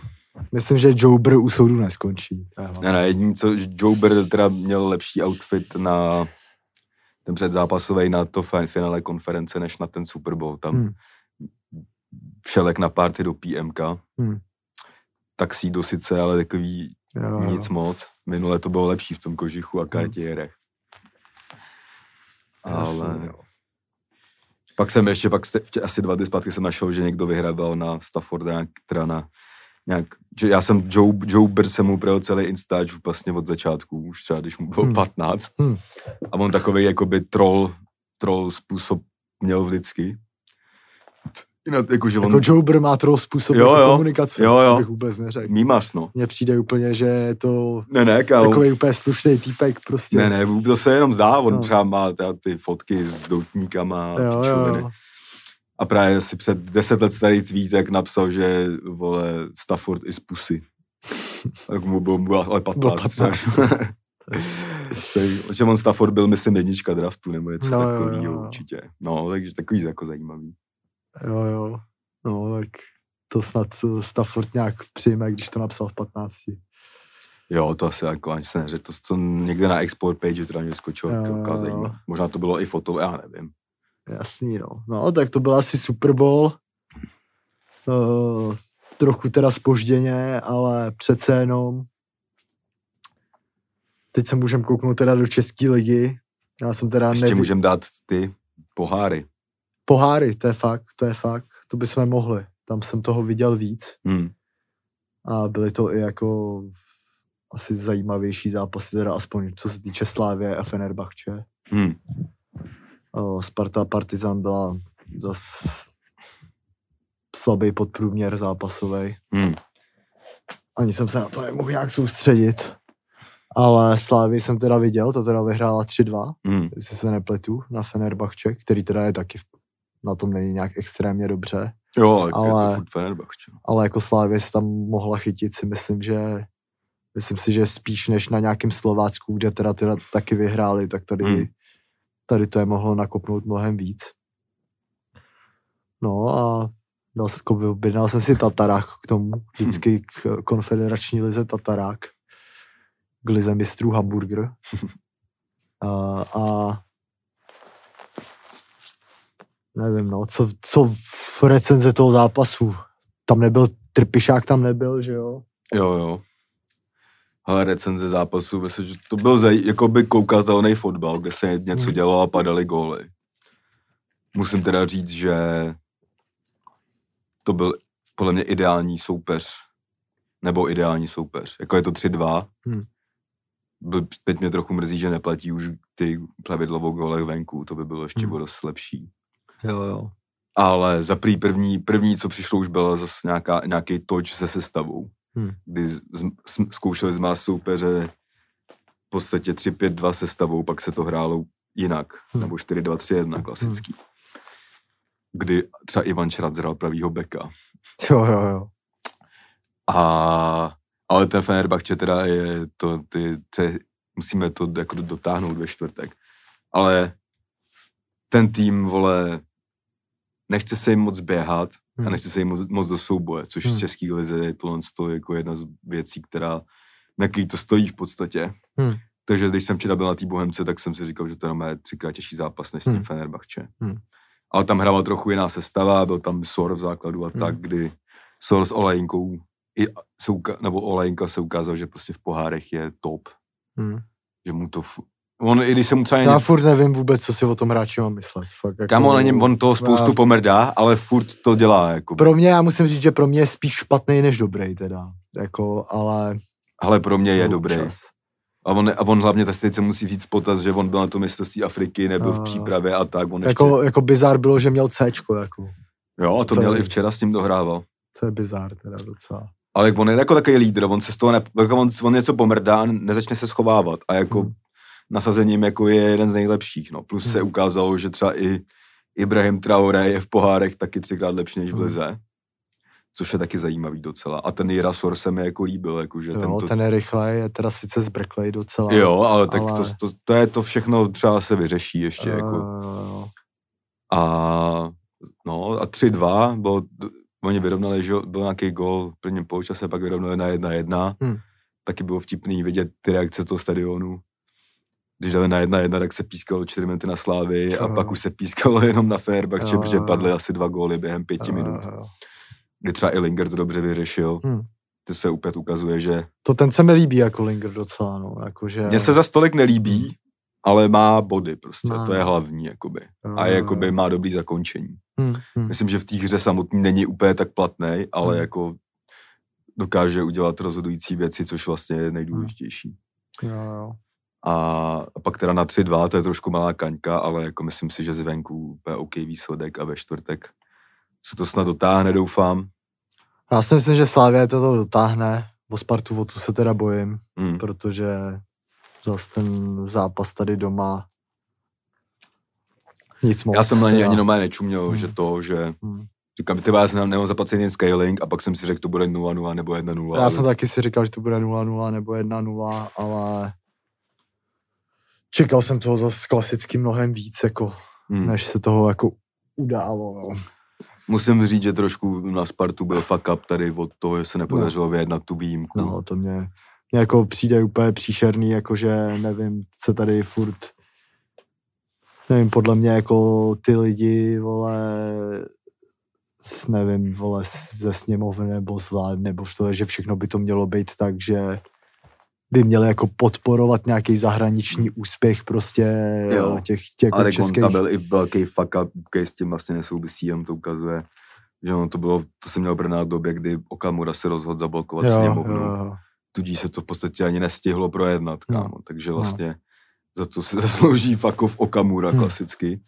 Myslím, že Joe u soudu neskončí. Ne, ne, jediný, co Joe teda měl lepší outfit na ten předzápasový na to finále konference, než na ten Super Bowl. Tam hmm. Všelek na party do PMK. Hmm. Taxí do sice, ale takový jo, nic jo. moc. Minule to bylo lepší v tom kožichu a kartierech. Hmm. Ale... Jasný, pak jsem ještě, pak asi dva dny zpátky jsem našel, že někdo vyhrával na Stafforda, teda na nějak, že já jsem Joe, Joe Bird jsem mu projel celý Instač vlastně od začátku, už třeba když mu bylo hmm. 15. Hmm. A on takový jakoby troll, troll způsob měl vždycky. Jinak, jako, že on... jako Joe Bird má troll způsob jo, jako jo. komunikace, jo, jo. bych vůbec neřekl. Mímař, no. Mně přijde úplně, že je to ne, ne, kámo. takový úplně slušný týpek prostě. Ne, ne, to se jenom zdá, on no. třeba má ty fotky s doutníkama a jo, jo. A právě si před deset let starý tweetek napsal, že vole Stafford is pussy. tak mu bylo, mu ale 15. 15. že on Stafford byl, myslím, jednička draftu, nebo něco no, takového určitě. No, takže takový jako zajímavý. Jo, jo. No, tak to snad Stafford nějak přijme, když to napsal v 15. Jo, to asi jako ani se neřekl. To, to někde na export page teda mě skočilo, jako Možná to bylo i foto, já nevím. Jasný, no. No, tak to byl asi Super Bowl. Uh, trochu teda spožděně, ale přece jenom. Teď se můžeme kouknout teda do České ligy. Já jsem teda Ještě neví... můžeme dát ty poháry. Poháry, to je fakt, to je fakt. To bychom mohli. Tam jsem toho viděl víc. Hmm. A byly to i jako asi zajímavější zápasy, teda aspoň co se týče Slávě a Fenerbahče. Hmm. Sparta Partizan byla zas slabý podprůměr zápasový. Hmm. Ani jsem se na to nemohl nějak soustředit. Ale Slávy jsem teda viděl, to teda vyhrála 3-2, hmm. jestli se nepletu, na Fenerbahče, který teda je taky na tom není nějak extrémně dobře. Jo, ale, je to furt Fenerbahče. Ale jako Slávě se tam mohla chytit, si myslím, že myslím si, že spíš než na nějakém Slovácku, kde teda, teda taky vyhráli, tak tady hmm tady to je mohlo nakopnout mnohem víc. No a dal, objednal jsem si Tatarák k tomu, vždycky k konfederační lize Tatarák, k lize mistrů Hamburger. A, a nevím, no, co, co v recenze toho zápasu. Tam nebyl, Trpišák tam nebyl, že jo? Jo, jo ale recenze zápasu, myslím, že to byl zaj, jako by koukatelný fotbal, kde se něco hmm. dělalo a padaly góly. Musím teda říct, že to byl podle mě ideální soupeř, nebo ideální soupeř. Jako je to 3-2. Hmm. Teď mě trochu mrzí, že neplatí už ty pravidlovou góly venku, to by bylo ještě hmm. dost lepší. Jo, jo. Ale za prý první, první, co přišlo, už byla zase nějaká, nějaký toč se sestavou hmm. kdy z, z, zkoušeli z nás soupeře v podstatě 3-5-2 sestavou, pak se to hrálo jinak, hmm. nebo 4-2-3-1 klasický. Hmm. Kdy třeba Ivan Šrat zhrál pravýho beka. Jo, jo, jo. A, ale ten Fenerbahče teda je to, ty, ty, musíme to jako dotáhnout ve čtvrtek. Ale ten tým, vole, nechce se jim moc běhat, hmm. a nechci se jim moc, moc do souboje, což hmm. z český lize je tohle to jako jedna z věcí, která, na který to stojí v podstatě. Hmm. Takže když jsem včera byl na té Bohemce, tak jsem si říkal, že to je třikrát těžší zápas než s tím hmm. Fenerbahče. Hmm. Ale tam hrával trochu jiná sestava, byl tam Sor v základu a hmm. tak, kdy Sor s Olejnkou, i se uka- nebo Olejnka se ukázal, že prostě v pohárech je top. Hmm. Že mu to On, i když se mu třeba... Já furt nevím vůbec, co si o tom hráči mám myslet. Fakt, jako, Kam on, něm, on toho spoustu já... pomrdá, ale furt to dělá. Jako. Pro mě, já musím říct, že pro mě je spíš špatný než dobrý teda. Jako, ale... Ale pro mě je dobrý. Čas. A on, a on hlavně teď se musí říct potaz, že on byl na to mistrovství Afriky, nebyl v přípravě a tak. On jako, ještě... jako bizár bylo, že měl C, jako. Jo, a to, to měl je... i včera s tím dohrával. To je bizár teda docela. Ale on je jako takový lídr, on se z toho ne, jako on, on něco pomrdá a nezačne se schovávat. A jako hmm. Nasazením jako je jeden z nejlepších. No. Plus hmm. se ukázalo, že třeba i Ibrahim Traoré je v pohárech taky třikrát lepší než v hmm. lize. Což je taky zajímavý docela. A ten Jirasor se mi jako líbil. Jako, že jo, tento... ten je rychlej, je teda sice zbrklej docela. Jo, ale tak ale... To, to, to, je to všechno třeba se vyřeší ještě. Uh... Jako. A no a 3-2, bylo, oni vyrovnali, že byl nějaký gol v prvním poločase, pak vyrovnali na 1-1. Hmm. Taky bylo vtipný vidět ty reakce toho stadionu když dali na jedna jedna, tak se pískalo čtyři minuty na Slávy a pak už se pískalo jenom na Fenerbahce, protože padly asi dva góly během pěti minut. Kdy třeba i Linger to dobře vyřešil. Hmm. To se opět ukazuje, že... To ten se mi líbí jako Linger docela, no. Jako, že... Mně se za stolik nelíbí, ale má body prostě, má. to je hlavní, jakoby. A jakoby má dobrý zakončení. Hmm, hmm. Myslím, že v té hře samotný není úplně tak platný, ale hmm. jako dokáže udělat rozhodující věci, což vlastně je nejdůležitější. Jo, jo. A pak teda na 3-2, to je trošku malá kaňka, ale jako myslím si, že zvenku je OK výsledek a ve čtvrtek se to snad dotáhne, doufám. Já si myslím, že Slávě to dotáhne. O Spartu o tu se teda bojím, mm. protože zase ten zápas tady doma nic moc. Já jsem na ně ani doma nečuměl, mm. že to, že mm. Říkám, ty vás nemám zaplacený scaling a pak jsem si řekl, to bude 0-0 nebo 1-0. Já ale... jsem taky si říkal, že to bude 0-0 nebo 1-0, ale čekal jsem toho zase klasicky mnohem víc, jako, hmm. než se toho jako událo. No. Musím říct, že trošku na Spartu byl fuck up tady od toho, že se nepodařilo no. vyjednat tu výjimku. No, to mě, mě jako přijde úplně příšerný, jakože nevím, se tady furt nevím, podle mě jako ty lidi, vole, nevím, vole, ze sněmovny nebo z vlády, nebo v to, že všechno by to mělo být tak, že by měli jako podporovat nějaký zahraniční úspěch prostě jo. těch, těch Ale českých... Ale byl i velký fuck up, který s tím vlastně nesouvisí, jenom to ukazuje, že ono to bylo, to jsem měl brát v době, kdy Okamura se rozhodl zablokovat jo, sněmovnu. Jo. Tudíž se to v podstatě ani nestihlo projednat, kámo. No. Takže vlastně no. za to se zaslouží fakov Okamura hmm. klasicky.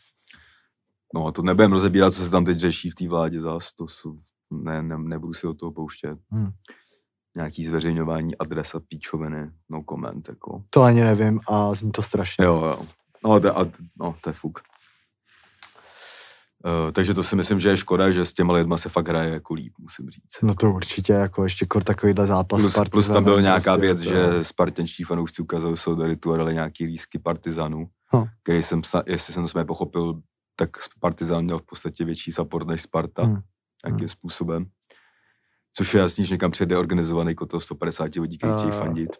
No a to nebudem rozebírat, co se tam teď řeší v té vládě zás, to jsou, ne, ne, nebudu si o toho pouštět. Hmm nějaký zveřejňování adres a píčoviny, no comment, jako. To ani nevím a zní to strašně. Jo, jo. No, to, a, no, to je fuk. Uh, takže to si myslím, že je škoda, že s těma lidma se fakt hraje jako líp, musím říct. No to určitě, jako ještě kor takovýhle zápas plus, plus tam byl nějaká prostě, věc, to... že spartanští fanoušci ukázali solidaritu a dali nějaký lísky partizanů, huh. který jsem, jestli jsem to jsme pochopil, tak Partizan měl v podstatě větší support než Sparta, hmm. nějakým hmm. způsobem což je jasný, že někam přijde organizovaný kotel 150 lidí, kteří chtějí fandit,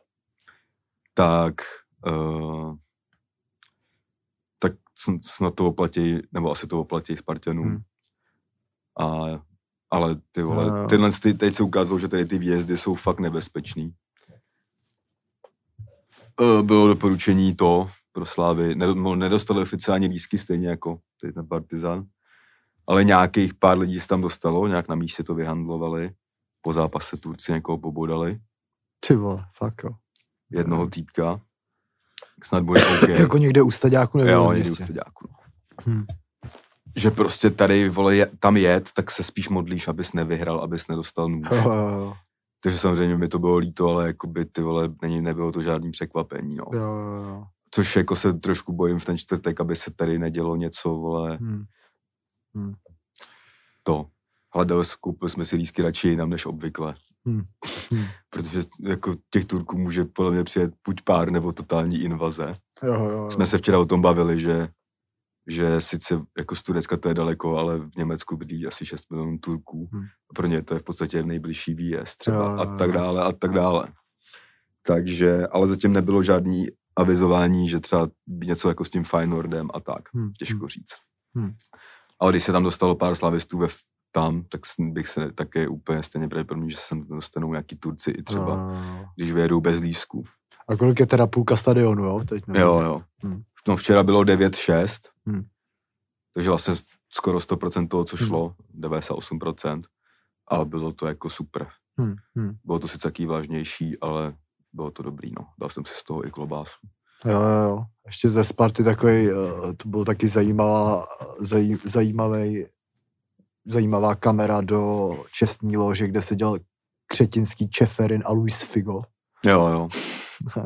tak uh, tak snad to oplatí, nebo asi to oplatí Spartanům. Hmm. A, ale ty vole, tyhle, ty, teď se ukázalo, že tady ty výjezdy jsou fakt nebezpečný. Uh, bylo doporučení to pro Slávy, nedostali oficiálně lísky stejně jako tady ten Partizan, ale nějakých pár lidí se tam dostalo, nějak na místě to vyhandlovali po zápase Turci někoho pobodali. Ty vole, fakt jo. Jednoho týpka. Snad bude OK. jako někde u staďáku nebo Jo, někde u staďáku. Hmm. Že prostě tady, vole, je, tam jet, tak se spíš modlíš, abys nevyhrál, abys nedostal nůž. Oh, Takže samozřejmě mi to bylo líto, ale jako by ty vole, není, nebylo to žádný překvapení, no. Jo, jo, jo. Což jako se trošku bojím v ten čtvrtek, aby se tady nedělo něco, vole, hmm. Hmm. to hledali, koupili jsme si lísky radši jinam než obvykle. Hmm. Hmm. Protože jako těch Turků může podle mě přijet buď pár nebo totální invaze. Jo, jo, jo. Jsme se včera o tom bavili, že že sice jako z Turecka to je daleko, ale v Německu bydlí asi 6 milionů Turků. Hmm. Pro ně to je v podstatě nejbližší výjezd třeba jo, jo, a tak dále a tak dále. Takže, ale zatím nebylo žádný avizování, že třeba něco jako s tím Feyenoordem a tak. Hmm. Těžko hmm. říct. Hmm. Ale když se tam dostalo pár slavistů ve tam, tak bych se také úplně stejně pravděpodobně, že se sem dostanou nějaký Turci i třeba, no. když vyjedou bez lísku. A kolik je teda půlka stadionu, jo? Teď nevím. jo, jo. Hmm. No včera bylo 9-6, hmm. takže vlastně skoro 100% toho, co hmm. šlo, hmm. 98%, a bylo to jako super. Hmm. Hmm. Bylo to sice taký vážnější, ale bylo to dobrý, no. Dal jsem si z toho i klobásu. Jo, jo, jo. Ještě ze Sparty takový, uh, to bylo taky zajímavá, zaj, zajímavý, zajímavá kamera do čestní lože, kde se dělal Křetinský Čeferin a Luis Figo. Jo, jo.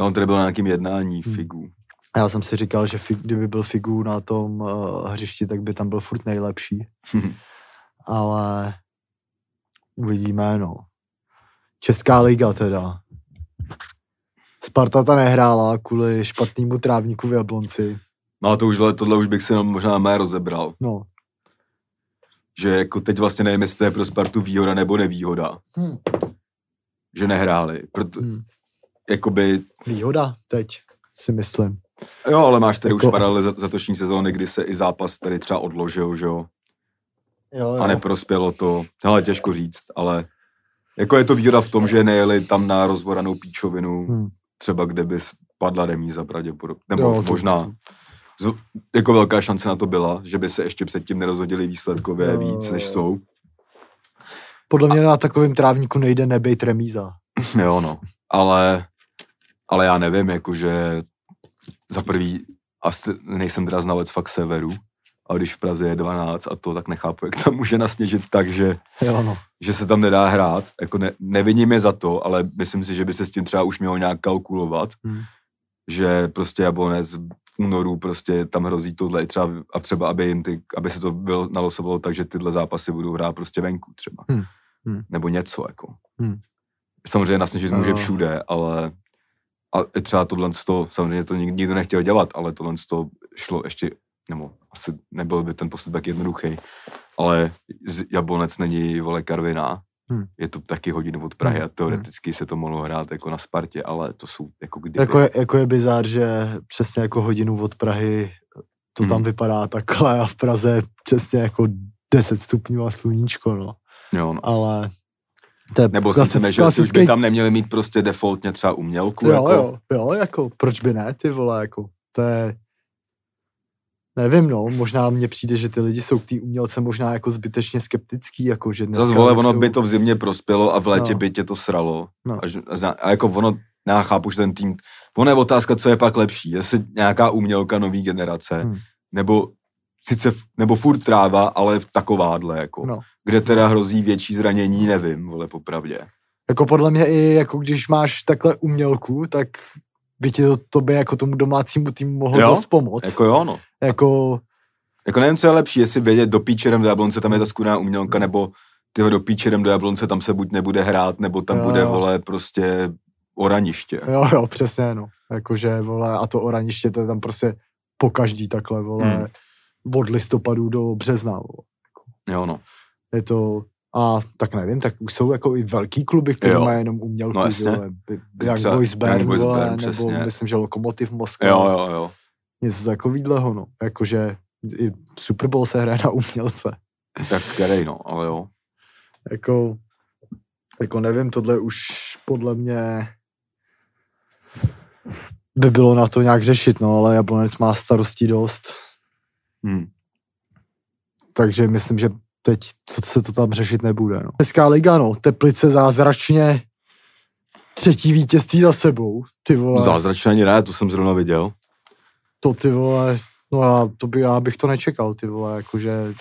no, on tady byl na nějakým jednání hmm. Figu. Já jsem si říkal, že fig, kdyby byl Figu na tom uh, hřišti, tak by tam byl furt nejlepší. Ale uvidíme, no. Česká liga teda. Sparta ta nehrála kvůli špatnému trávníku v Jablonci. No a to už, tohle už bych si možná mé rozebral. No. Že jako teď vlastně nevím, jestli to je pro Spartu výhoda nebo nevýhoda. Hmm. Že nehráli. Proto, hmm. Jakoby... Výhoda teď, si myslím. Jo, ale máš tady jako... už paralely za, toční sezóny, kdy se i zápas tady třeba odložil, že jo? Jo, jo. A neprospělo to. Ale těžko říct, ale jako je to výhoda v tom, že nejeli tam na rozvoranou píčovinu, hmm. třeba kde by spadla remíza pravděpodobně. Nebo jo, možná. Z, jako velká šance na to byla, že by se ještě předtím nerozhodili výsledkově jo, víc, než jsou. Podle mě a... na takovém trávníku nejde nebejt remíza. Jo, no. Ale, ale já nevím, jakože za prvý, asi nejsem teda znalec fakt severu, a když v Praze je 12 a to, tak nechápu, jak tam může nasněžit tak, že, jo, no. že se tam nedá hrát. Jako ne, neviním je za to, ale myslím si, že by se s tím třeba už mělo nějak kalkulovat, hmm. že prostě Jablonec v únoru prostě tam hrozí tohle třeba a třeba, aby, jim ty, aby se to bylo, nalosovalo tak, že tyhle zápasy budou hrát prostě venku třeba. Hmm. Hmm. Nebo něco jako. Hmm. Samozřejmě nasněžit může všude, ale a třeba tohle to, samozřejmě to nikdo nechtěl dělat, ale tohle to šlo ještě nebo asi nebyl by ten postup tak jednoduchý, ale Jablonec není, vole, Karviná, Hmm. Je to taky hodinu od Prahy hmm. a teoreticky hmm. se to mohlo hrát jako na Spartě, ale to jsou jako kdyby... Jako je, jako je bizár, že přesně jako hodinu od Prahy to hmm. tam vypadá takhle a v Praze přesně jako 10 stupňů a sluníčko, no. Jo, no. Ale to je Nebo klasick, si že klasický... by tam neměli mít prostě defaultně třeba umělku. Jo, jako... jo, jo, jako proč by ne, ty vole, jako to je Nevím, no, možná mně přijde, že ty lidi jsou k té umělce možná jako zbytečně skeptický, jako že dneska... Zase vole, ono jsou... by to v zimě prospělo a v létě no. by tě to sralo. No. A, a, jako ono, já chápu, že ten tým, ono je otázka, co je pak lepší, jestli nějaká umělka nový generace, hmm. nebo sice, nebo furt tráva, ale v takováhle, jako, no. kde teda hrozí větší zranění, nevím, vole, popravdě. Jako podle mě i, jako když máš takhle umělku, tak by ti to tobě jako tomu domácímu týmu mohlo jo? dost pomoct. Jako jo, no. Jako... Jako nevím, co je lepší, jestli vědět do píčerem do Jablonce, tam je ta skvělá umělka, nebo tyho do píčerem do Jablonce, tam se buď nebude hrát, nebo tam jo, bude, jo. vole, prostě oraniště. Jo, jo, přesně, no. Jakože, vole, a to oraniště, to je tam prostě po každý takhle, vole, hmm. od listopadu do března, vole. Jo, no. Je to, a tak nevím, tak už jsou jako i velký kluby, které mají jenom umělku, no, vole, jak Boys Bern, Boys vole, Bern, nebo přesně. myslím, že Lokomotiv Moskva. Jo, jo, jo. Něco takovýhleho, no. Jakože i Super Bowl se hraje na umělce. Tak který, no, ale jo. Jako, jako nevím, tohle už podle mě by bylo na to nějak řešit, no, ale Jablonec má starostí dost. Hmm. Takže myslím, že teď to, se to tam řešit nebude. No. Hezká liga, no. Teplice zázračně třetí vítězství za sebou. Ty vole. Zázračně ani ne, to jsem zrovna viděl. To ty vole, no já, to by, já bych to nečekal, ty vole, jakože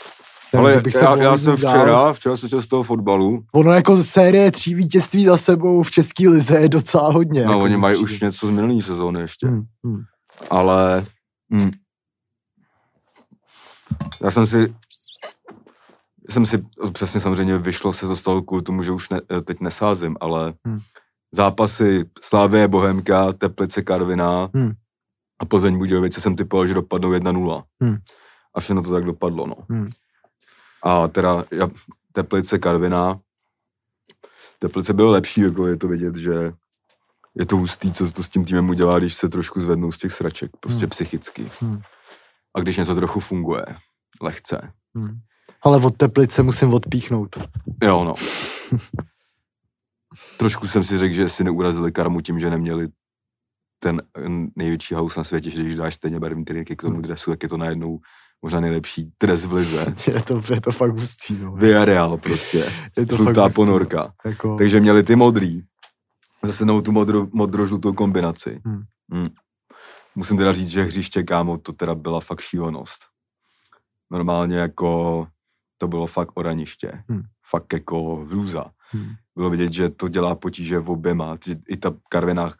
ale bych já, já jsem včera, dál. včera jsem z toho fotbalu. Ono jako série tří vítězství za sebou v české lize je docela hodně. No jako oni mají už něco z minulý sezóny ještě. Hmm, hmm. Ale hmm. já jsem si jsem si přesně samozřejmě vyšlo se to stalo kvůli tomu, že už ne, teď nesázím, ale hmm. zápasy Slávě, Bohemka, Teplice, Karviná hmm. a Plzeň Budějovice jsem typoval, že dopadnou 1-0. Hmm. A všechno to tak dopadlo, no. Hmm. A teda ja, Teplice, Karviná, Teplice bylo lepší, jako je to vidět, že je to hustý, co to s tím týmem udělá, když se trošku zvednou z těch sraček, prostě hmm. psychicky. Hmm. A když něco trochu funguje, lehce. Hmm. Ale od Teplice musím odpíchnout. Jo, no. Trošku jsem si řekl, že si neurazili karmu tím, že neměli ten největší house na světě, že když dáš stejně barevný triky k tomu hmm. dresu, tak je to najednou možná nejlepší dres v lize. je, to, je to fakt hustý. No. Villarreal prostě. Je to Žlutá ponorka. Jako... Takže měli ty modrý. Zase novou tu modro, modro-žlutou kombinaci. Hmm. Hmm. Musím teda říct, že hřiště, kámo, to teda byla fakt šílenost. Normálně jako to bylo fakt oraniště. Hmm. Fakt jako hrůza. Hmm. Bylo vidět, že to dělá potíže v oběma. I ta Karvinách,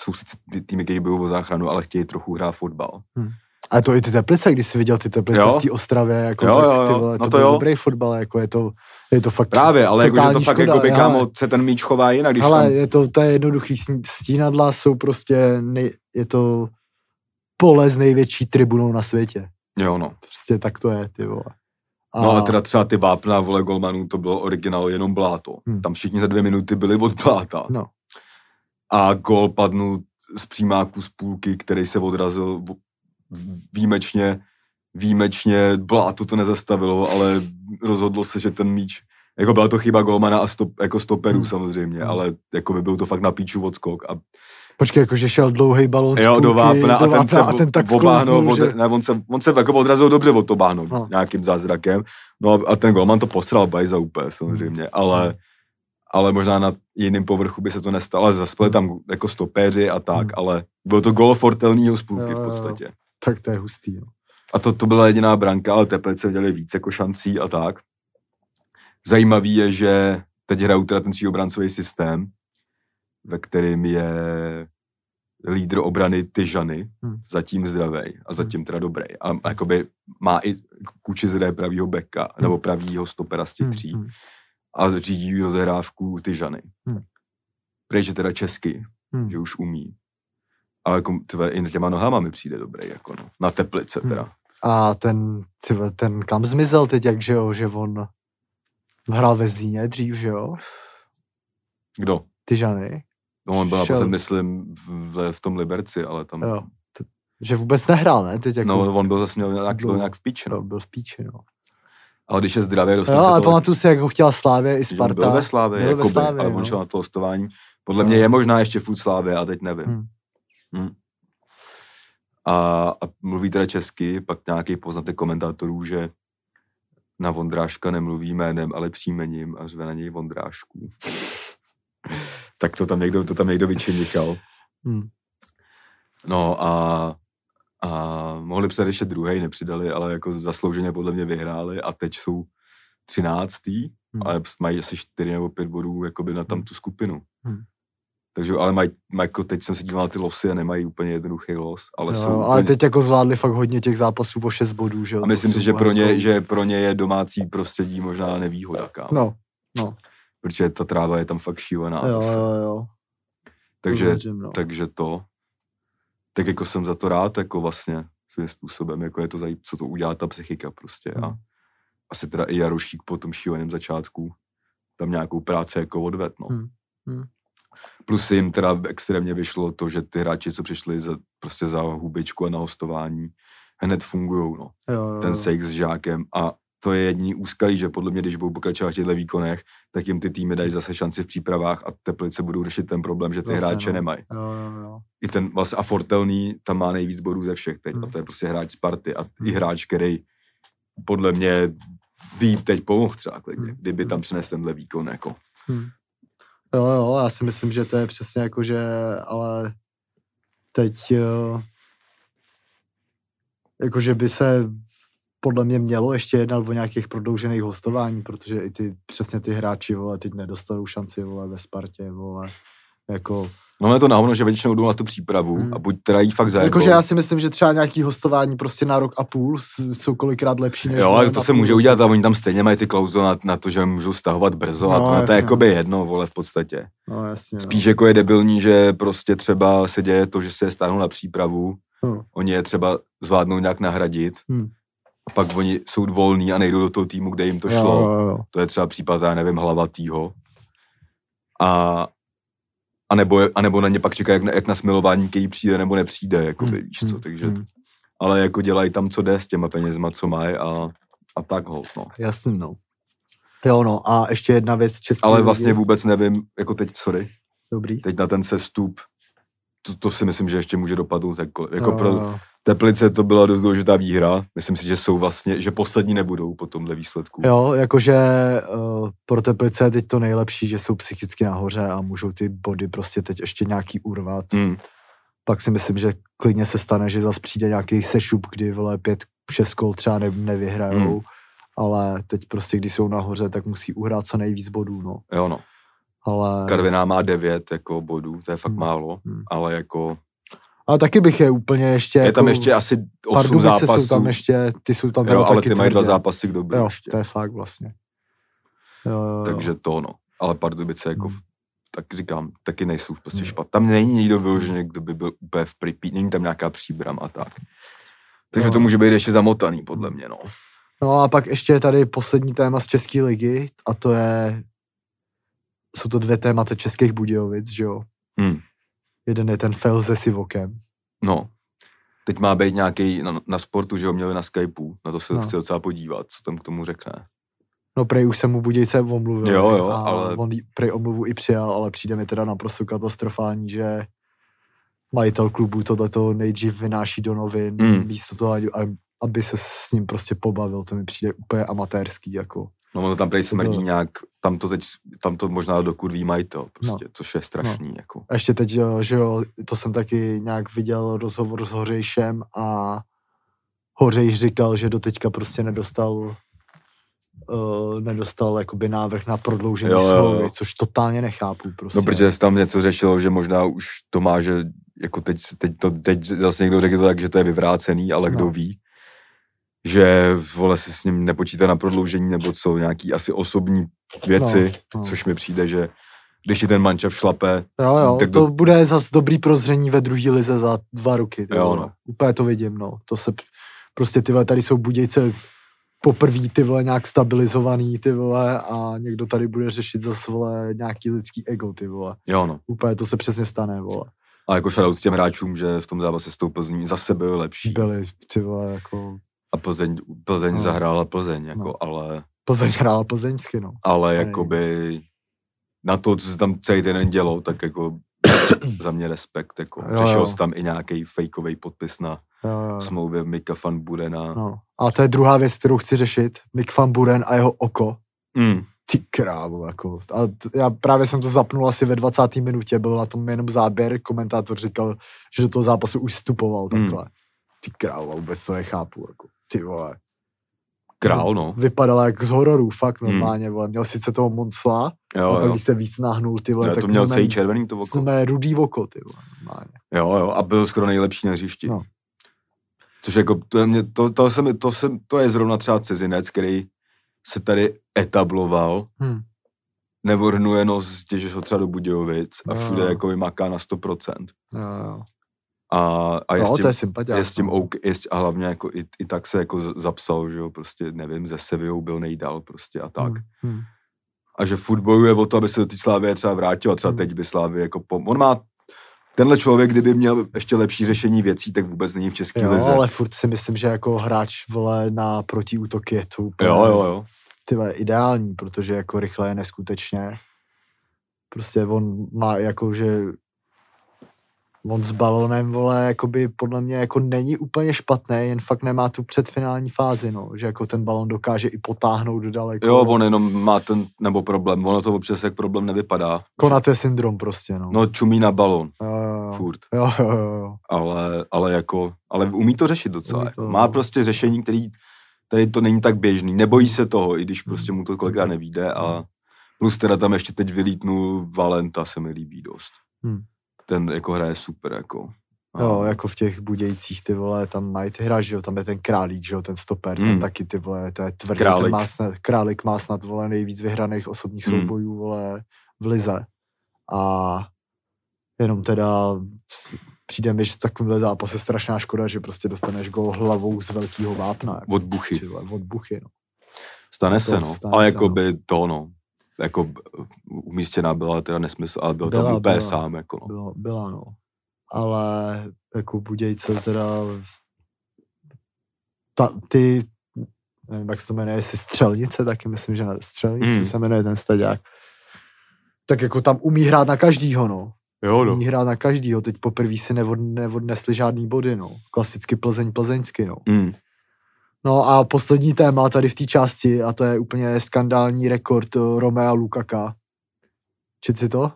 jsou sice týmy, které budou o záchranu, ale chtějí trochu hrát fotbal. Hmm. A to i ty Teplice, když jsi viděl ty Teplice jo. v té Ostravě, jako jo, jo, jo. Ty vole, no to, to byl dobrý fotbal, jako je to, je to fakt Právě, ale jako, že to fakt jako by kámo, se ten míč chová jinak, když Ale tam... je to, to je jednoduchý, stínadla jsou prostě, nej, je to pole s největší tribunou na světě. Jo, no. Prostě tak to je, ty vole. A... No a teda třeba ty vápna vole golmanů, to bylo originál jenom bláto. Hmm. Tam všichni za dvě minuty byli od bláta. No. A gol padnul z přímáku z půlky, který se odrazil výjimečně, výjimečně bláto to nezastavilo, ale rozhodlo se, že ten míč jako byla to chyba golmana a stop, jako stoperů hmm. samozřejmě, hmm. ale jako by byl to fakt na píču odskok a Počkej, jakože šel dlouhý balón jo, do vápna a, ten se a ten tak obáhnul, od, ne, on, se, on se jako odrazil dobře od toho no. nějakým zázrakem. No a, ten golman to postral bajza úplně samozřejmě, hmm. ale, hmm. ale možná na jiném povrchu by se to nestalo, ale zaspali tam jako stopéři a tak, hmm. ale bylo to gol fortelního z půlky jo, v podstatě. Jo. Tak to je hustý. Jo. A to, to byla jediná branka, ale Teplice dělali víc jako šancí a tak. Zajímavý je, že teď hrajou teda ten tříobrancový systém, ve kterým je lídr obrany Tyžany, hmm. zatím zdravý a zatím teda dobrý. A, a jakoby má i kuči zde pravýho beka, hmm. nebo pravýho stopera z těch hmm, tří. Hmm. A řídí rozehrávku Tyžany. Hmm. Prej, že teda česky, hmm. že už umí. Ale jako, tyve, i těma nohama mi přijde dobrý, jako no. Na teplice teda. Hmm. A ten, tyve, ten kam zmizel teď, jak že jo, že on hrál ve Zlíně dřív, že jo? Kdo? Tyžany. No on byl naposled, myslím, v, v tom Liberci, ale tam... Jo. Že vůbec nehrál, ne? Teď jako... No, on byl zase měl nějak, byl, nějak v píči, no. Byl v píči, no. Ale když je zdravě, dostal jo, se ale to... pamatuju si, jak ho chtěla Slávě i Sparta. Byl ve Slávě, byl jakoby, ve Slávě ale no. on šel na to hostování. Podle no. mě je možná ještě furt Slávě, a teď nevím. Hmm. Hmm. A, a mluví teda česky, pak nějaký poznatek komentátorů, že na Vondráška nemluví jménem, ale příjmením a řve na něj Vondrášku. Tak to tam někdo, to tam někdo vyčinichal. Hmm. No a, a mohli přidat ještě druhý, nepřidali, ale jako zaslouženě podle mě vyhráli a teď jsou třináctý, hmm. ale mají asi čtyři nebo pět bodů jakoby na tam hmm. tu skupinu. Hmm. Takže, ale mají, mají, jako teď jsem se díval na ty losy a nemají úplně jednoduchý los. Ale, jo, jsou ale úplně... teď jako zvládli fakt hodně těch zápasů o 6 bodů, že A myslím si, že pro, ně, jako... že pro ně je domácí prostředí možná nevýhoda, kámo. No, no protože ta tráva je tam fakt šílená. Jo, zase. jo, jo. Takže, to věřím, no. takže to, tak jako jsem za to rád, jako vlastně svým způsobem, jako je to zajímavé, co to udělá ta psychika prostě. Hmm. A asi teda i Jarošík po tom šíleném začátku tam nějakou práci jako odved, no. Hmm. Hmm. Plus jim teda extrémně vyšlo to, že ty hráči, co přišli za, prostě za hubičku a na hostování, hned fungují, no. Jo, jo, jo. Ten Sejk s Žákem a to je jediný úskalí, že podle mě, když budou pokračovat v těchto výkonech, tak jim ty týmy dají zase šanci v přípravách a Teplice budou řešit ten problém, že ty zase, hráče no. nemají. Jo, jo, jo. I ten vlastně a Fortelný tam má nejvíc bodů ze všech teď hmm. a to je prostě hráč Sparty a hmm. i hráč, který podle mě by teď pomohl třeba klidně, hmm. kdyby tam přinesl tenhle výkon jako. Hmm. Jo, jo, já si myslím, že to je přesně jako, že ale teď jo, jakože by se podle mě mělo ještě jednat o nějakých prodloužených hostování, protože i ty, přesně ty hráči, vole, teď nedostanou šanci, vole, ve Spartě, vole, jako... No je to náhodno, že většinou jdou na tu přípravu hmm. a buď teda jí fakt zajebou. Jakože já si myslím, že třeba nějaký hostování prostě na rok a půl jsou kolikrát lepší než Jo, ale to se může udělat a oni tam stejně mají ty klauzule na, na, to, že můžou stahovat brzo no, a to, jasně. to je jakoby jedno, vole, v podstatě. No, jasně, Spíš no. jako je debilní, že prostě třeba se děje to, že se je stáhnou na přípravu, hmm. oni je třeba zvládnou nějak nahradit, hmm a pak oni jsou volní a nejdou do toho týmu, kde jim to šlo. Jo, jo, jo. To je třeba případ, já nevím, hlavatýho. A, a, nebo, a nebo na ně pak čeká, jak na, jak na smilování, který přijde nebo nepřijde, jako hmm. víš co, hmm, takže, hmm. ale jako dělají tam, co jde s těma penězma, co mají a, a tak ho, no. Jasný, no. Jo, no, a ještě jedna věc český. Ale vlastně vůbec nevím, jako teď, sorry. Dobrý. Teď na ten sestup, to, to si myslím, že ještě může dopadnout jakkoliv. Jako pro Teplice to byla dost důležitá výhra. Myslím si, že jsou vlastně, že poslední nebudou po tomhle výsledku. Jo, jakože uh, pro Teplice je teď to nejlepší, že jsou psychicky nahoře a můžou ty body prostě teď ještě nějaký urvat. Hmm. Pak si myslím, že klidně se stane, že zase přijde nějaký sešup, kdy vole pět, šest kol třeba ne, nevyhrajou. Hmm. Ale teď prostě, když jsou nahoře, tak musí uhrát co nejvíc bodů, no. Jo, no. Ale... Karviná má devět jako bodů, to je fakt hmm. málo, hmm. ale jako ale taky bych je úplně ještě... Je jako, tam ještě asi 8 zápasů. jsou tam ještě, ty jsou tam jo, ale ty mají dva zápasy k době jo, ještě. to je fakt vlastně. Jo, jo, Takže to no. Ale Pardubice jako, hmm. tak říkám, taky nejsou prostě hmm. špatné. Tam není nikdo vyložený, kdo by byl úplně v pripí, není tam nějaká příbram a tak. Takže no. to může být ještě zamotaný, podle mě, no. No a pak ještě je tady poslední téma z České ligy a to je, jsou to dvě témata Českých Budějovic, že jo. Hmm. Jeden je ten fail se Sivokem. No, teď má být nějaký na, na, sportu, že ho měli na Skypeu, na to se no. chci docela podívat, co tam k tomu řekne. No prej už jsem mu Budějce omluvil. Jo, jo, a ale... On prej omluvu i přijal, ale přijde mi teda naprosto katastrofální, že majitel klubu tohleto nejdřív vynáší do novin, mm. místo toho, aby se s ním prostě pobavil, to mi přijde úplně amatérský, jako. No ono tam prej smrdí to... nějak, tam to teď, tam to možná dokurví majitel, prostě, no. což je strašný. No. Jako. A ještě teď, že jo, to jsem taky nějak viděl rozhovor s Hořejšem a Hořejš říkal, že do teďka prostě nedostal uh, nedostal jakoby návrh na prodloužení smlouvy, což totálně nechápu. Prostě. No, protože se tam něco řešilo, že možná už to má, že jako teď, teď, to, teď zase někdo řekl to tak, že to je vyvrácený, ale no. kdo ví že vole si s ním nepočítá na prodloužení nebo co, nějaký asi osobní věci, no, no. což mi přijde, že když je ten mančav šlape. Jo, jo, tak to do... bude zas dobrý prozření ve druhé lize za dva roky. Jo, no. Úplně to vidím, no. To se, prostě ty vole, tady jsou budějce poprvé ty vole nějak stabilizovaný ty vole a někdo tady bude řešit zase vole nějaký lidský ego ty vole. Jo, no. Úplně to se přesně stane, vole. A jako šel s těm hráčům, že v tom zápase s tou Plzní zase byli lepší. Byli, ty vole, jako a Plzeň, Plzeň no. zahrála Plzeň, jako, no. ale... Plzeň hrála plzeňsky, no. Ale jakoby na to, co se tam celý den dělo, tak jako za mě respekt, jako. Jo, Řešil jsi tam i nějaký fejkový podpis na jo, jo. smlouvě Mika van Burena. No. A to je druhá věc, kterou chci řešit. Mik van Buren a jeho oko. Mm. Ty krávo, jako. A t- já právě jsem to zapnul asi ve 20. minutě, byl na tom jenom záběr, komentátor říkal, že do toho zápasu už vstupoval mm. takhle. Mm. Ty krávo, vůbec to nechápu, jako ty vole. Král, no. Vypadala jak z hororů, fakt hmm. normálně, hmm. vole. Měl sice toho Monsla, jo, a když se víc nahnul, ty vole, jo, tak to měl celý červený to oko. Jsme rudý oko, ty vole, normálně. Jo, jo, a byl skoro nejlepší na hřišti. No. Což jako, to, je mě, to, to, jsem, to, jsem, to je zrovna třeba cizinec, který se tady etabloval, hmm. nevrhnuje nos, že ho třeba do Budějovic a všude jo. jako vymaká na 100%. Jo, jo. A, a je, no, s tím, je, je s tím OK, je, a hlavně jako i, i, tak se jako zapsal, že jo, prostě nevím, ze Sevillou byl nejdál prostě a tak. Hmm. Hmm. A že furt bojuje o to, aby se do té Slávy třeba vrátil a třeba hmm. teď by Slávy jako pom- On má tenhle člověk, kdyby měl ještě lepší řešení věcí, tak vůbec není v České jo, lize. ale furt si myslím, že jako hráč vole na protiútok je to úplně jo, jo, jo. Tyhle, ideální, protože jako rychle je neskutečně. Prostě on má jako, že on s balonem, vole, jakoby podle mě jako není úplně špatný, jen fakt nemá tu předfinální fázi, no, že jako ten balon dokáže i potáhnout daleko. Jo, on jenom má ten, nebo problém, ono to občas jak problém nevypadá. Konaté syndrom prostě, no. No, čumí na balon. Jo, jo, jo. Furt. Jo, jo, jo. Ale, ale jako, ale umí to řešit docela. To, jako. Má no. prostě řešení, který tady to není tak běžný. Nebojí se toho, i když prostě mu to kolikrát nevíde a plus teda tam ještě teď vylítnul Valenta, se mi líbí dost. Hmm ten jako hraje super, jako. A... Jo, jako v těch Budějcích, ty vole, tam mají ty hra, že jo, tam je ten Králík, že jo, ten stoper, mm. tam hmm. taky ty vole, to je tvrdý, Králík. Má snad, Králík má snad, vole, nejvíc vyhraných osobních mm. soubojů, vole, v Lize. A jenom teda přijde mi, že v takovémhle zápase strašná škoda, že prostě dostaneš gol hlavou z velkého vápna. Jako, od buchy. Vole, od buchy, no. Stane se, no. Stane ale jako no. by to, no jako umístěná byla teda nesmysl, ale byl byla, tam úplně byla, sám. Jako no. byla, byla, no. Ale jako Budějce teda ta, ty, nevím, jak se to jmenuje, jestli Střelnice, taky myslím, že na Střelnici mm. se jmenuje ten staďák. Tak jako tam umí hrát na každýho, no. Jo, no. Umí hrát na každýho, teď poprvé si nevod, neodnesli žádný body, no. Klasicky Plzeň, Plzeňsky, no. Mm. No a poslední téma tady v té části, a to je úplně skandální rekord eh, Romea Lukaka. Čet si to?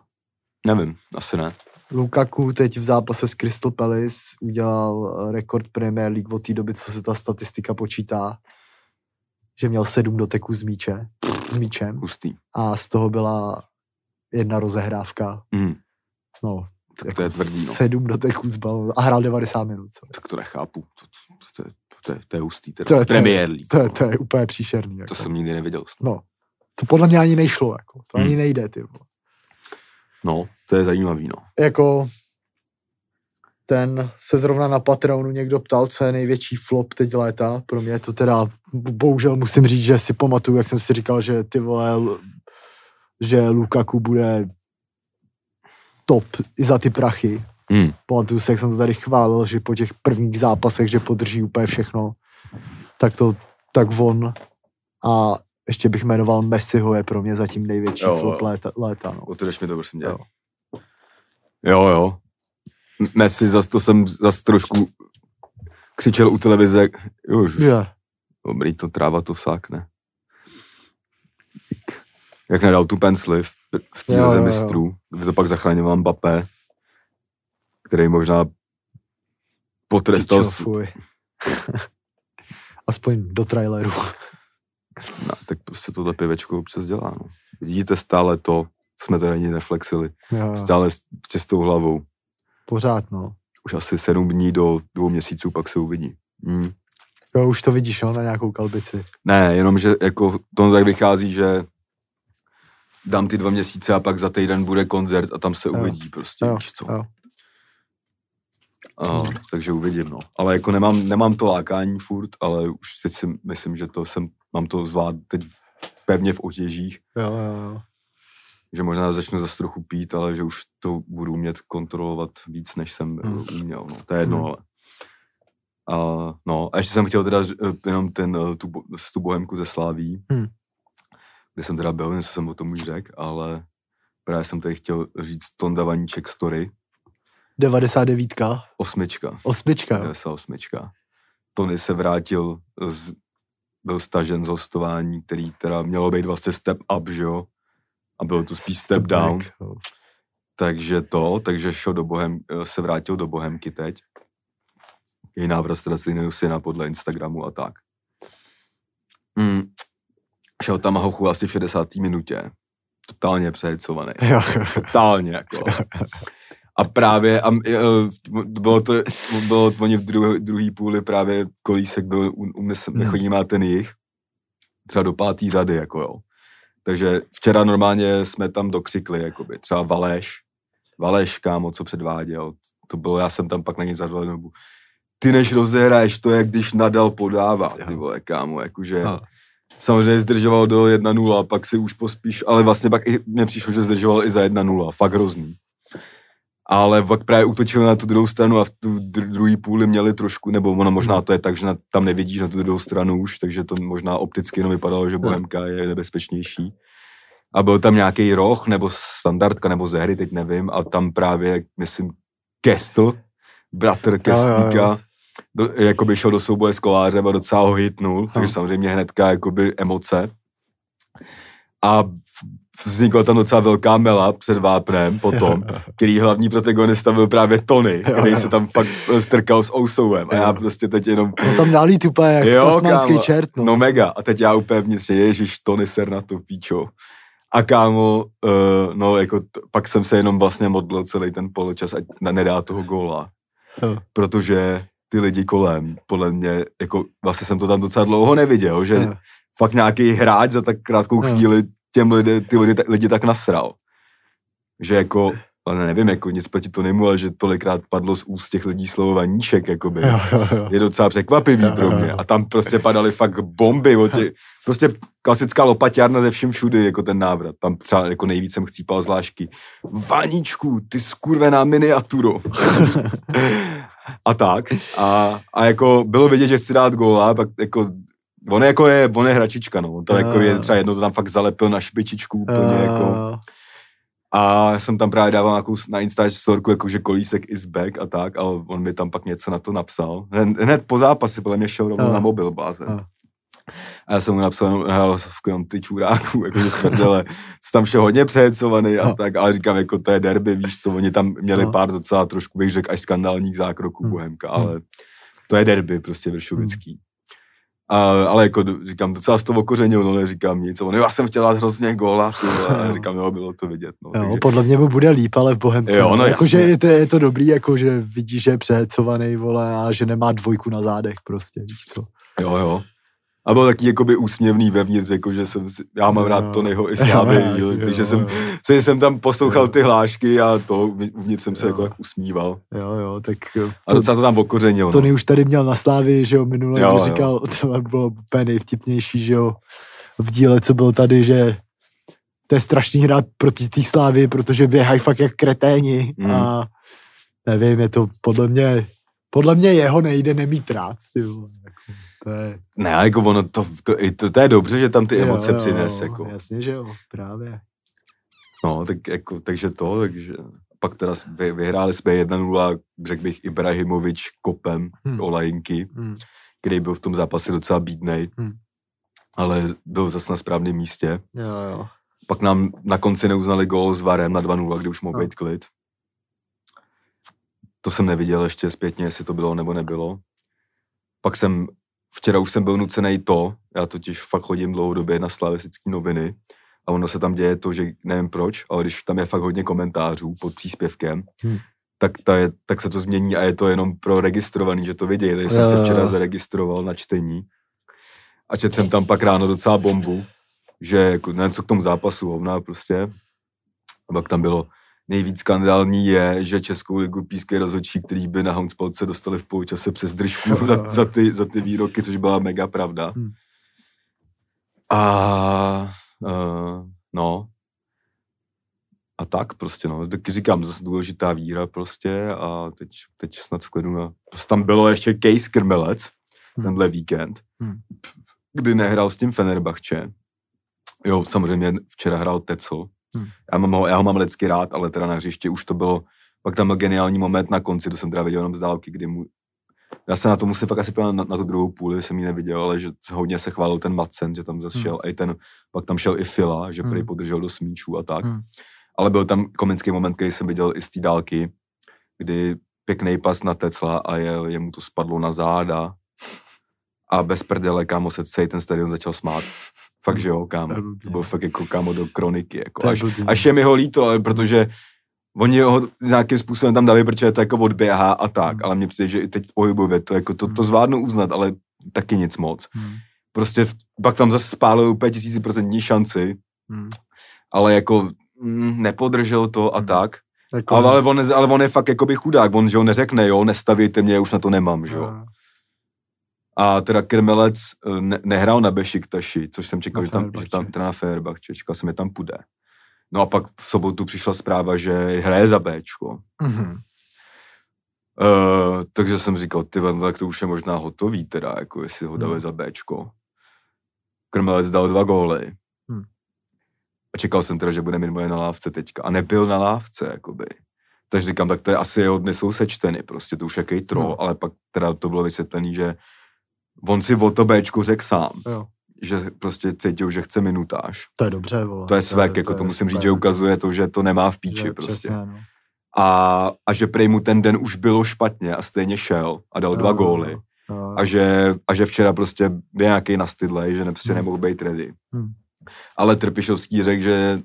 Nevím, asi ne. Lukaku teď v zápase s Crystal Palace udělal eh, rekord Premier League od té doby, co se ta statistika počítá, že měl sedm doteků z míče, s míčem Hustý. a z toho byla jedna rozehrávka. Mm. No, Tak to je tvrdý, no. sedm doteků z balónu a hrál 90 minut. Co? Tak to nechápu. To, to, to, to, je, to je hustý. To je- to je- Premier League. To je, no. to je úplně příšerný. Jako. to jsem nikdy neviděl. No, to podle mě ani nešlo, jako. to ani Hmm. nejde, ty vole. No, to je zajímavý, no. jako ten se zrovna na Patreonu někdo ptal, co je největší flop teď léta. Pro mě je to teda, bohužel musím říct, že si pamatuju, jak jsem si říkal, že ty vole, že Lukaku bude top i za ty prachy. Mm. Pamatuju si, jak jsem to tady chválil, že po těch prvních zápasech, že podrží úplně všechno, tak to, tak on a ještě bych jmenoval Messiho, je pro mě zatím největší Jo, flop léta, léta no. Otevřeš mi to, prosím tě. Jo. Jo, Messi, zas to jsem zas trošku křičel u televize. Jo, Je. dobrý, to tráva to sákne. Jak- Jak nedal tu pensli v, v té lize mistrů, to pak zachraňoval Mbappé, který možná potrestal, s- fuj. Aspoň do traileru. no, tak prostě tohle pivečko občas dělá. No. Vidíte stále to, jsme to ani neflexili, Jo, stále s čistou hlavou. Pořád, no. Už asi sedm dní do dvou měsíců, pak se uvidí. Hmm. Jo, už to vidíš, no, na nějakou kalbici. Ne, jenom, že jako to tak vychází, že dám ty dva měsíce a pak za týden bude koncert a tam se Jo. uvidí prostě, Jo, víš co. jo. A, takže uvidím, no. Ale jako nemám, nemám to lákání furt, ale už teď si myslím, že to jsem, mám to zvlád teď pevně v otěžích, Jo, jo, jo. že možná začnu zase trochu pít, ale že už to budu umět kontrolovat víc, než jsem Hmm. hmm. uměl, no. To je jedno, Hmm. ale. A, no, a ještě jsem chtěl teda eh, jenom ten, eh, tu, tu bohemku ze Sláví, Hmm. kde jsem teda byl, něco jsem o tom už řekl, ale právě jsem tady chtěl říct Tonda Vaníček story, 99. osmička. Osmička, jo. 98. Tony se vrátil, z, byl stažen z hostování, který teda mělo být vlastně step up, že jo? A bylo to spíš step, down. back, jo. Takže to, takže šel do Bohem, se vrátil do Bohemky teď. Její návrat ztraceného syna podle Instagramu a tak. Mm. Šel tam hochu asi v 60. minutě. Totálně přehecovaný. Jo. Totálně jako. A právě, a, uh, bylo to, bylo oni v druhé druhý půli právě kolísek byl, u, u mě, Hmm. hmm. chodí má ten jich, třeba do pátý řady, jako jo. Takže včera normálně jsme tam dokřikli, jakoby, třeba Valeš, Valeš, kámo, co předváděl, to bylo, já jsem tam pak na něj zadal dobu. Ty než rozehraješ, to je, když nadal podává, ty vole, kámo, jakože... A, Samozřejmě zdržoval do 1-0, pak si už pospíš, ale vlastně pak i mně přišlo, že zdržoval i za 1-0, fakt hrozný. Ale pak právě útočil na tu druhou stranu a v tu dr- druhý půli měli trošku, nebo ono možná to je tak, že na, tam nevidíš na tu druhou stranu už, takže to možná opticky jenom vypadalo, že Bohemka je nebezpečnější. A byl tam nějaký roh, nebo standardka, nebo ze hry, teď nevím, a tam právě, myslím, Kestl, bratr Kestlíka, do, jakoby šel do souboje s kolářem a docela ho hitnul, což samozřejmě hnedka jakoby emoce. A vznikla tam docela velká mela před vápnem potom, který hlavní protagonista byl právě Tony, který se tam fakt strkal s Ousouem. A já prostě teď jenom, No tam nalít úplně jak Jo, tasmanský kámo. čert, no. no mega. A teď já úplně vnitřně, ježiš, Tony ser na to píčo. A kámo, uh, no jako t- pak jsem se jenom vlastně modlil celý ten poločas, ať na- nedá toho góla. Jo. Protože ty lidi kolem, podle mě, jako vlastně jsem to tam docela dlouho neviděl, že Jo. fakt nějaký hráč za tak krátkou Jo. chvíli těm lidi, ty lidi, lidi tak nasral. Že jako, ale nevím, jako nic proti to nemu, ale že tolikrát padlo z úst těch lidí slovo vaníček, jakoby. Jo, jo, jo. Je docela překvapivý Jo, pro mě. A tam prostě padaly fakt bomby. O tě, prostě klasická lopaťárna ze vším všudy, jako ten návrat. Tam třeba jako nejvíc jsem chcípal zvlášky. Vaníčku, ty skurvená miniaturo. a tak. A, a jako bylo vidět, že chci dát góla, pak jako On je jako je, on je hračička, no. To jako je třeba jedno to tam fakt zalepil na špičičku úplně jako. A jsem tam právě dával nějakou na Insta storku, jakože kolísek is back a tak, a on mi tam pak něco na to napsal. Hned, hned po zápase, podle mě šel rovnou na mobil báze. A já jsem mu napsal, hele, ty čuráku, jakože z prdele, jsi tam vše hodně přehecovaný a tak, ale říkám, jako to je derby, víš co, oni tam měli pár docela trošku, bych řekl, až skandálních zákroků hmm. Bohemka, ale to je derby prostě vršovický. A, ale jako říkám, docela z toho okořenil, no neříkám nic. On, já jsem chtěla hrozně góla, a říkám, jo, bylo to vidět. No, jo, takže... podle mě mu bude líp, ale v Bohemce. Jo, no, jako, že je to, je to dobrý, jako, že vidí, že je přehecovaný, vole, a že nemá dvojku na zádech prostě, víš co. Jo, jo. A byl taky jakoby úsměvný vevnitř, jako že jsem já mám rád Tonyho i Slávy, takže jsem, jsem, jsem tam poslouchal ty hlášky a to uvnitř jsem se jo. jako usmíval. Jo, jo, tak... To, a docela to tam okořenil. Tony no. už tady měl na Slávy, že jo, minule jo, říkal, jo. to bylo úplně nejvtipnější, že jo, v díle, co byl tady, že to je strašný hrát proti té Slávy, protože běhají fakt jak kreténi mm. a nevím, je to podle mě, podle mě jeho nejde nemít rád, ty vole. To je... Ne, jako ono, to, to, to, to je dobře, že tam ty jo, emoce jo, přines. Jako. Jasně, že jo, právě. No, tak, jako, takže to, takže pak teda vy, vyhráli jsme 1-0, řekl bych Ibrahimovič kopem hmm. Olajinky, hmm. který byl v tom zápase docela bídnej, hmm. ale byl zase na správném místě. Jo, jo. Pak nám na konci neuznali gól s Varem na 2-0, kdy už mohl no. být klid. To jsem neviděl ještě zpětně, jestli to bylo nebo nebylo. Pak jsem Včera už jsem byl nucený to, já totiž fakt chodím dlouhodobě na slavistické noviny a ono se tam děje to, že nevím proč, ale když tam je fakt hodně komentářů pod příspěvkem, hmm. tak, ta je, tak se to změní a je to jenom pro registrovaný, že to vidějí. Takže jsem se včera zaregistroval na čtení a četl jsem tam pak ráno docela bombu, že jako něco k tomu zápasu hovna prostě. A pak tam bylo, nejvíc skandální je, že Českou ligu píské rozhodčí, který by na Hounspalce dostali v poločase přes držku za, za, ty, za ty výroky, což byla mega pravda. Hmm. A uh, no, a tak prostě, no. Taky říkám, zase důležitá víra prostě a teď, teď snad v klidu na... Prostě tam bylo ještě case Krmelec, hmm. tenhle víkend, hmm. kdy nehrál s tím Fenerbahče. Jo, samozřejmě včera hrál Tecl, Hmm. Já, mám ho, já ho mám lidsky rád, ale teda na hřišti už to bylo, pak tam byl geniální moment na konci, to jsem teda viděl jenom z dálky, kdy mu, já se na to musím fakt asi na, na, tu druhou půli, jsem ji neviděl, ale že hodně se chválil ten Matsen, že tam zase hmm. šel, i ten, pak tam šel i Fila, že hmm. podržel do smíčů a tak. Hmm. Ale byl tam komický moment, který jsem viděl i z té dálky, kdy pěkný pas na Tecla a je, jemu to spadlo na záda a bez prdele, kámo, se celý ten stadion začal smát. Fakt, že jo, kámo. To bylo fakt jako kámo do kroniky. Jako. Až, až je mi ho líto, ale protože oni ho nějakým způsobem tam dali, protože to jako odběhá a tak, hmm. ale mně přijde, že i teď pohybově to, jako to, to zvládnu uznat, ale taky nic moc. Hmm. Prostě v, pak tam zase spálil úplně tisíciprocentní šanci, hmm. ale jako mm, nepodržel to a hmm. tak. Jako ale, ale, on, ale on je fakt jakoby chudák, on že ho neřekne, jo, nestavíte mě, už na to nemám, že jo. Hmm. A teda Krmelec eh, ne, nehrál na Bešiktaši, což jsem čekal, že tam, že tam teda na Fenerbahče, čekal jsem, že tam půjde. No a pak v sobotu přišla zpráva, že hraje za Bčko. Mm-hmm. Uh, takže jsem říkal, ty tak to už je možná hotový teda, jako jestli ho dali mm. za Bčko. Krmelec dal dva góly. Mm. A čekal jsem teda, že bude minimálně na lávce teďka. A nebyl na lávce, jakoby. Takže říkám, tak to je asi jeho dny jsou sečteny, prostě to už jaký troll, no. ale pak teda to bylo vysvětlené, že on si o to Bčku řekl sám. Jo. Že prostě cítil, že chce minutáž. To je dobře, vole. To je svek, to, jako to, to musím říct, že ukazuje to, že to nemá v píči že, prostě. Přesně, no. a, a že prej mu ten den už bylo špatně a stejně šel a dal jo, dva góly. Jo. A, že, a že včera prostě byl nějaký nastydlej, že prostě hmm. nemohl být ready. Hmm. Ale Trpišovský řekl, že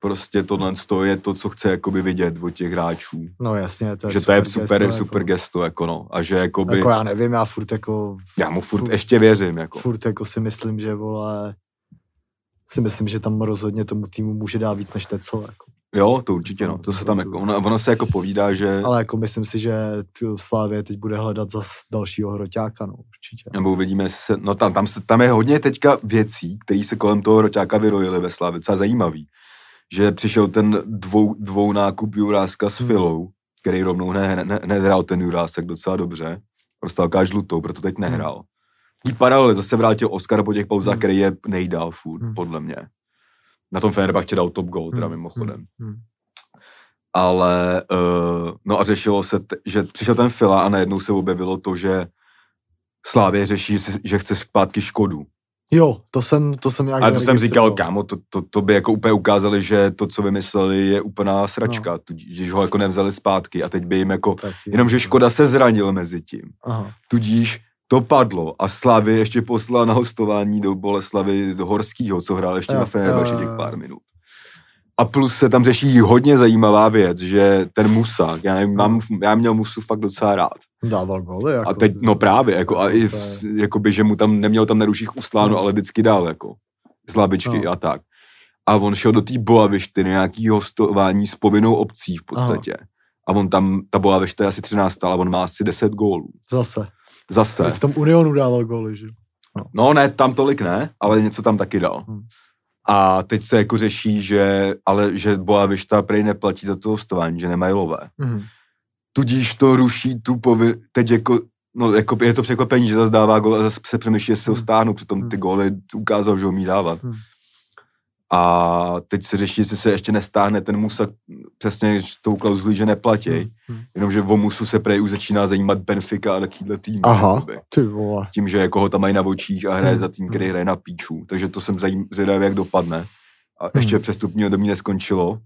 prostě tohle je to, co chce jakoby vidět od těch hráčů. No jasně, to je Že to je super, gesto, super jako. gesto, jako no. A že jakoby... Jako já nevím, já furt jako... Já mu furt, furt ještě věřím, jako. Furt jako si myslím, že vole... Si myslím, že tam rozhodně tomu týmu může dát víc než Tecel, jako. Jo, to určitě, no. To se tam jako, ono, ono se jako povídá, že... Ale jako myslím si, že tu Slávě teď bude hledat zas dalšího hroťáka, no, určitě. Nebo uvidíme, se, no tam, tam, se, tam je hodně teďka věcí, které se kolem toho hroťáka vyrojily ve Slávě, docela zajímavý že přišel ten dvou, dvou nákup Juráska s hmm. Filou, který rovnou ne, ne, nehrál ten Jurásek docela dobře. Káž žlutou, proto teď hmm. nehrál. Jí paralely, zase vrátil Oscar po těch pauzách, hmm. který je nejdál furt, podle mě. Na tom Fenerbahče dal top goal, teda mimochodem. Ale, uh, no a řešilo se, t- že přišel ten Fila a najednou se objevilo to, že Slávě řeší, že, že chce zpátky Škodu. Jo, to jsem, to jsem nějak Ale to jsem říkal, kámo, to, to, to, by jako úplně ukázali, že to, co vymysleli, je úplná sračka, no. tudíž ho jako nevzali zpátky a teď by jim jako, tak jenomže Škoda se zranil mezi tím. Aha. Tudíž to padlo a Slavy ještě poslala na hostování do Boleslavy Horskýho, co hrál ještě jo, na Fenerbahce těch pár minut. A plus se tam řeší hodně zajímavá věc, že ten Musa, já, nevím, mám, já měl Musu fakt docela rád. Dával goly. Jako, a teď, no právě, jako, a i v, jakoby, že mu tam neměl tam neruších ustláno, no. ale vždycky dál, jako, z labičky no. a tak. A on šel do té Boavišty na nějaký hostování s povinnou obcí v podstatě. Aha. A on tam, ta Boavišta je asi 13, ale on má asi 10 gólů. Zase. Zase. V tom Unionu dával góly, že? No. no ne, tam tolik ne, ale něco tam taky dal. Hmm. A teď se jako řeší, že, ale že Boavišta prej neplatí za to hostování, že nemají lové. Mm. Tudíž to ruší tu povy... Teď jako, no jako je to překvapení, že zase dává gol a zase se přemýšlí, jestli ho mhm. stáhnu, přitom ty mhm. góly ukázal, že ho umí dávat. Mm. A teď se řeší, jestli se ještě nestáhne ten Musa přesně s tou klauzulí, že neplatí. Hmm. hmm. Jenomže o Musu se prej už začíná zajímat Benfica a takovýhle tým. Aha, ty vole. Tím, že jako ho tam mají na očích a hraje hmm. za tým, který hmm. hraje na píču. Takže to jsem zvědavý, jak dopadne. A hmm. ještě přestupního do mě neskončilo.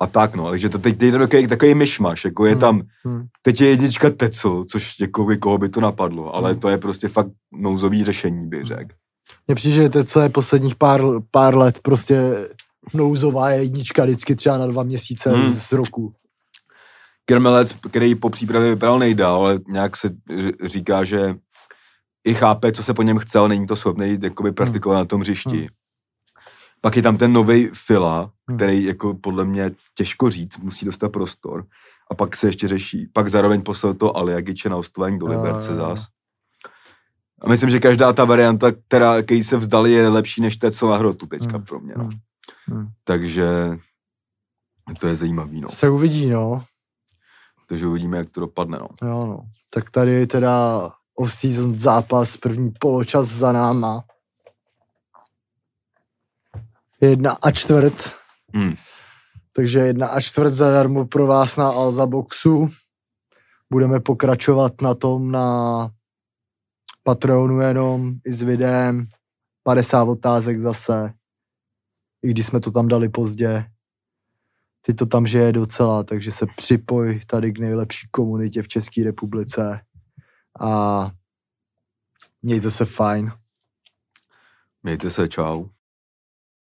A tak no, takže to teď jde takový, takový myšmaš, jako je tam, hmm. teď je jednička Teco, což jako by koho by to napadlo, ale hmm. to je prostě fakt nouzový řešení, bych řekl. Mně přijde, že to, co je posledních pár, pár let, prostě nouzová jednička vždycky třeba na dva měsíce hmm. z roku. Kermelec, který po přípravě vypadal nejdál, ale nějak se říká, že i chápe, co se po něm chce, ale není to schopný jakoby hmm. praktikovat hmm. na tom hřišti. Hmm. Pak je tam ten nový Fila, hmm. který jako podle mě těžko říct, musí dostat prostor. A pak se ještě řeší, pak zároveň poslal to Aliagiče na ostování do Liberce zás. A myslím, že každá ta varianta, která, který se vzdali, je lepší než té, co na hrotu teďka hmm. pro mě. No. Hmm. hmm. Takže to je zajímavý. No. Se uvidí, no. Takže uvidíme, jak to dopadne. No. Jo, no. Tak tady je teda off-season zápas, první poločas za náma. Jedna a čtvrt. Hmm. Takže jedna a čtvrt zadarmo pro vás na Alza Boxu. Budeme pokračovat na tom na Patronu jenom i s videem, 50 otázek zase, i když jsme to tam dali pozdě. Ty to tam žije docela, takže se připoj tady k nejlepší komunitě v České republice a mějte se fajn. Mějte se, čau.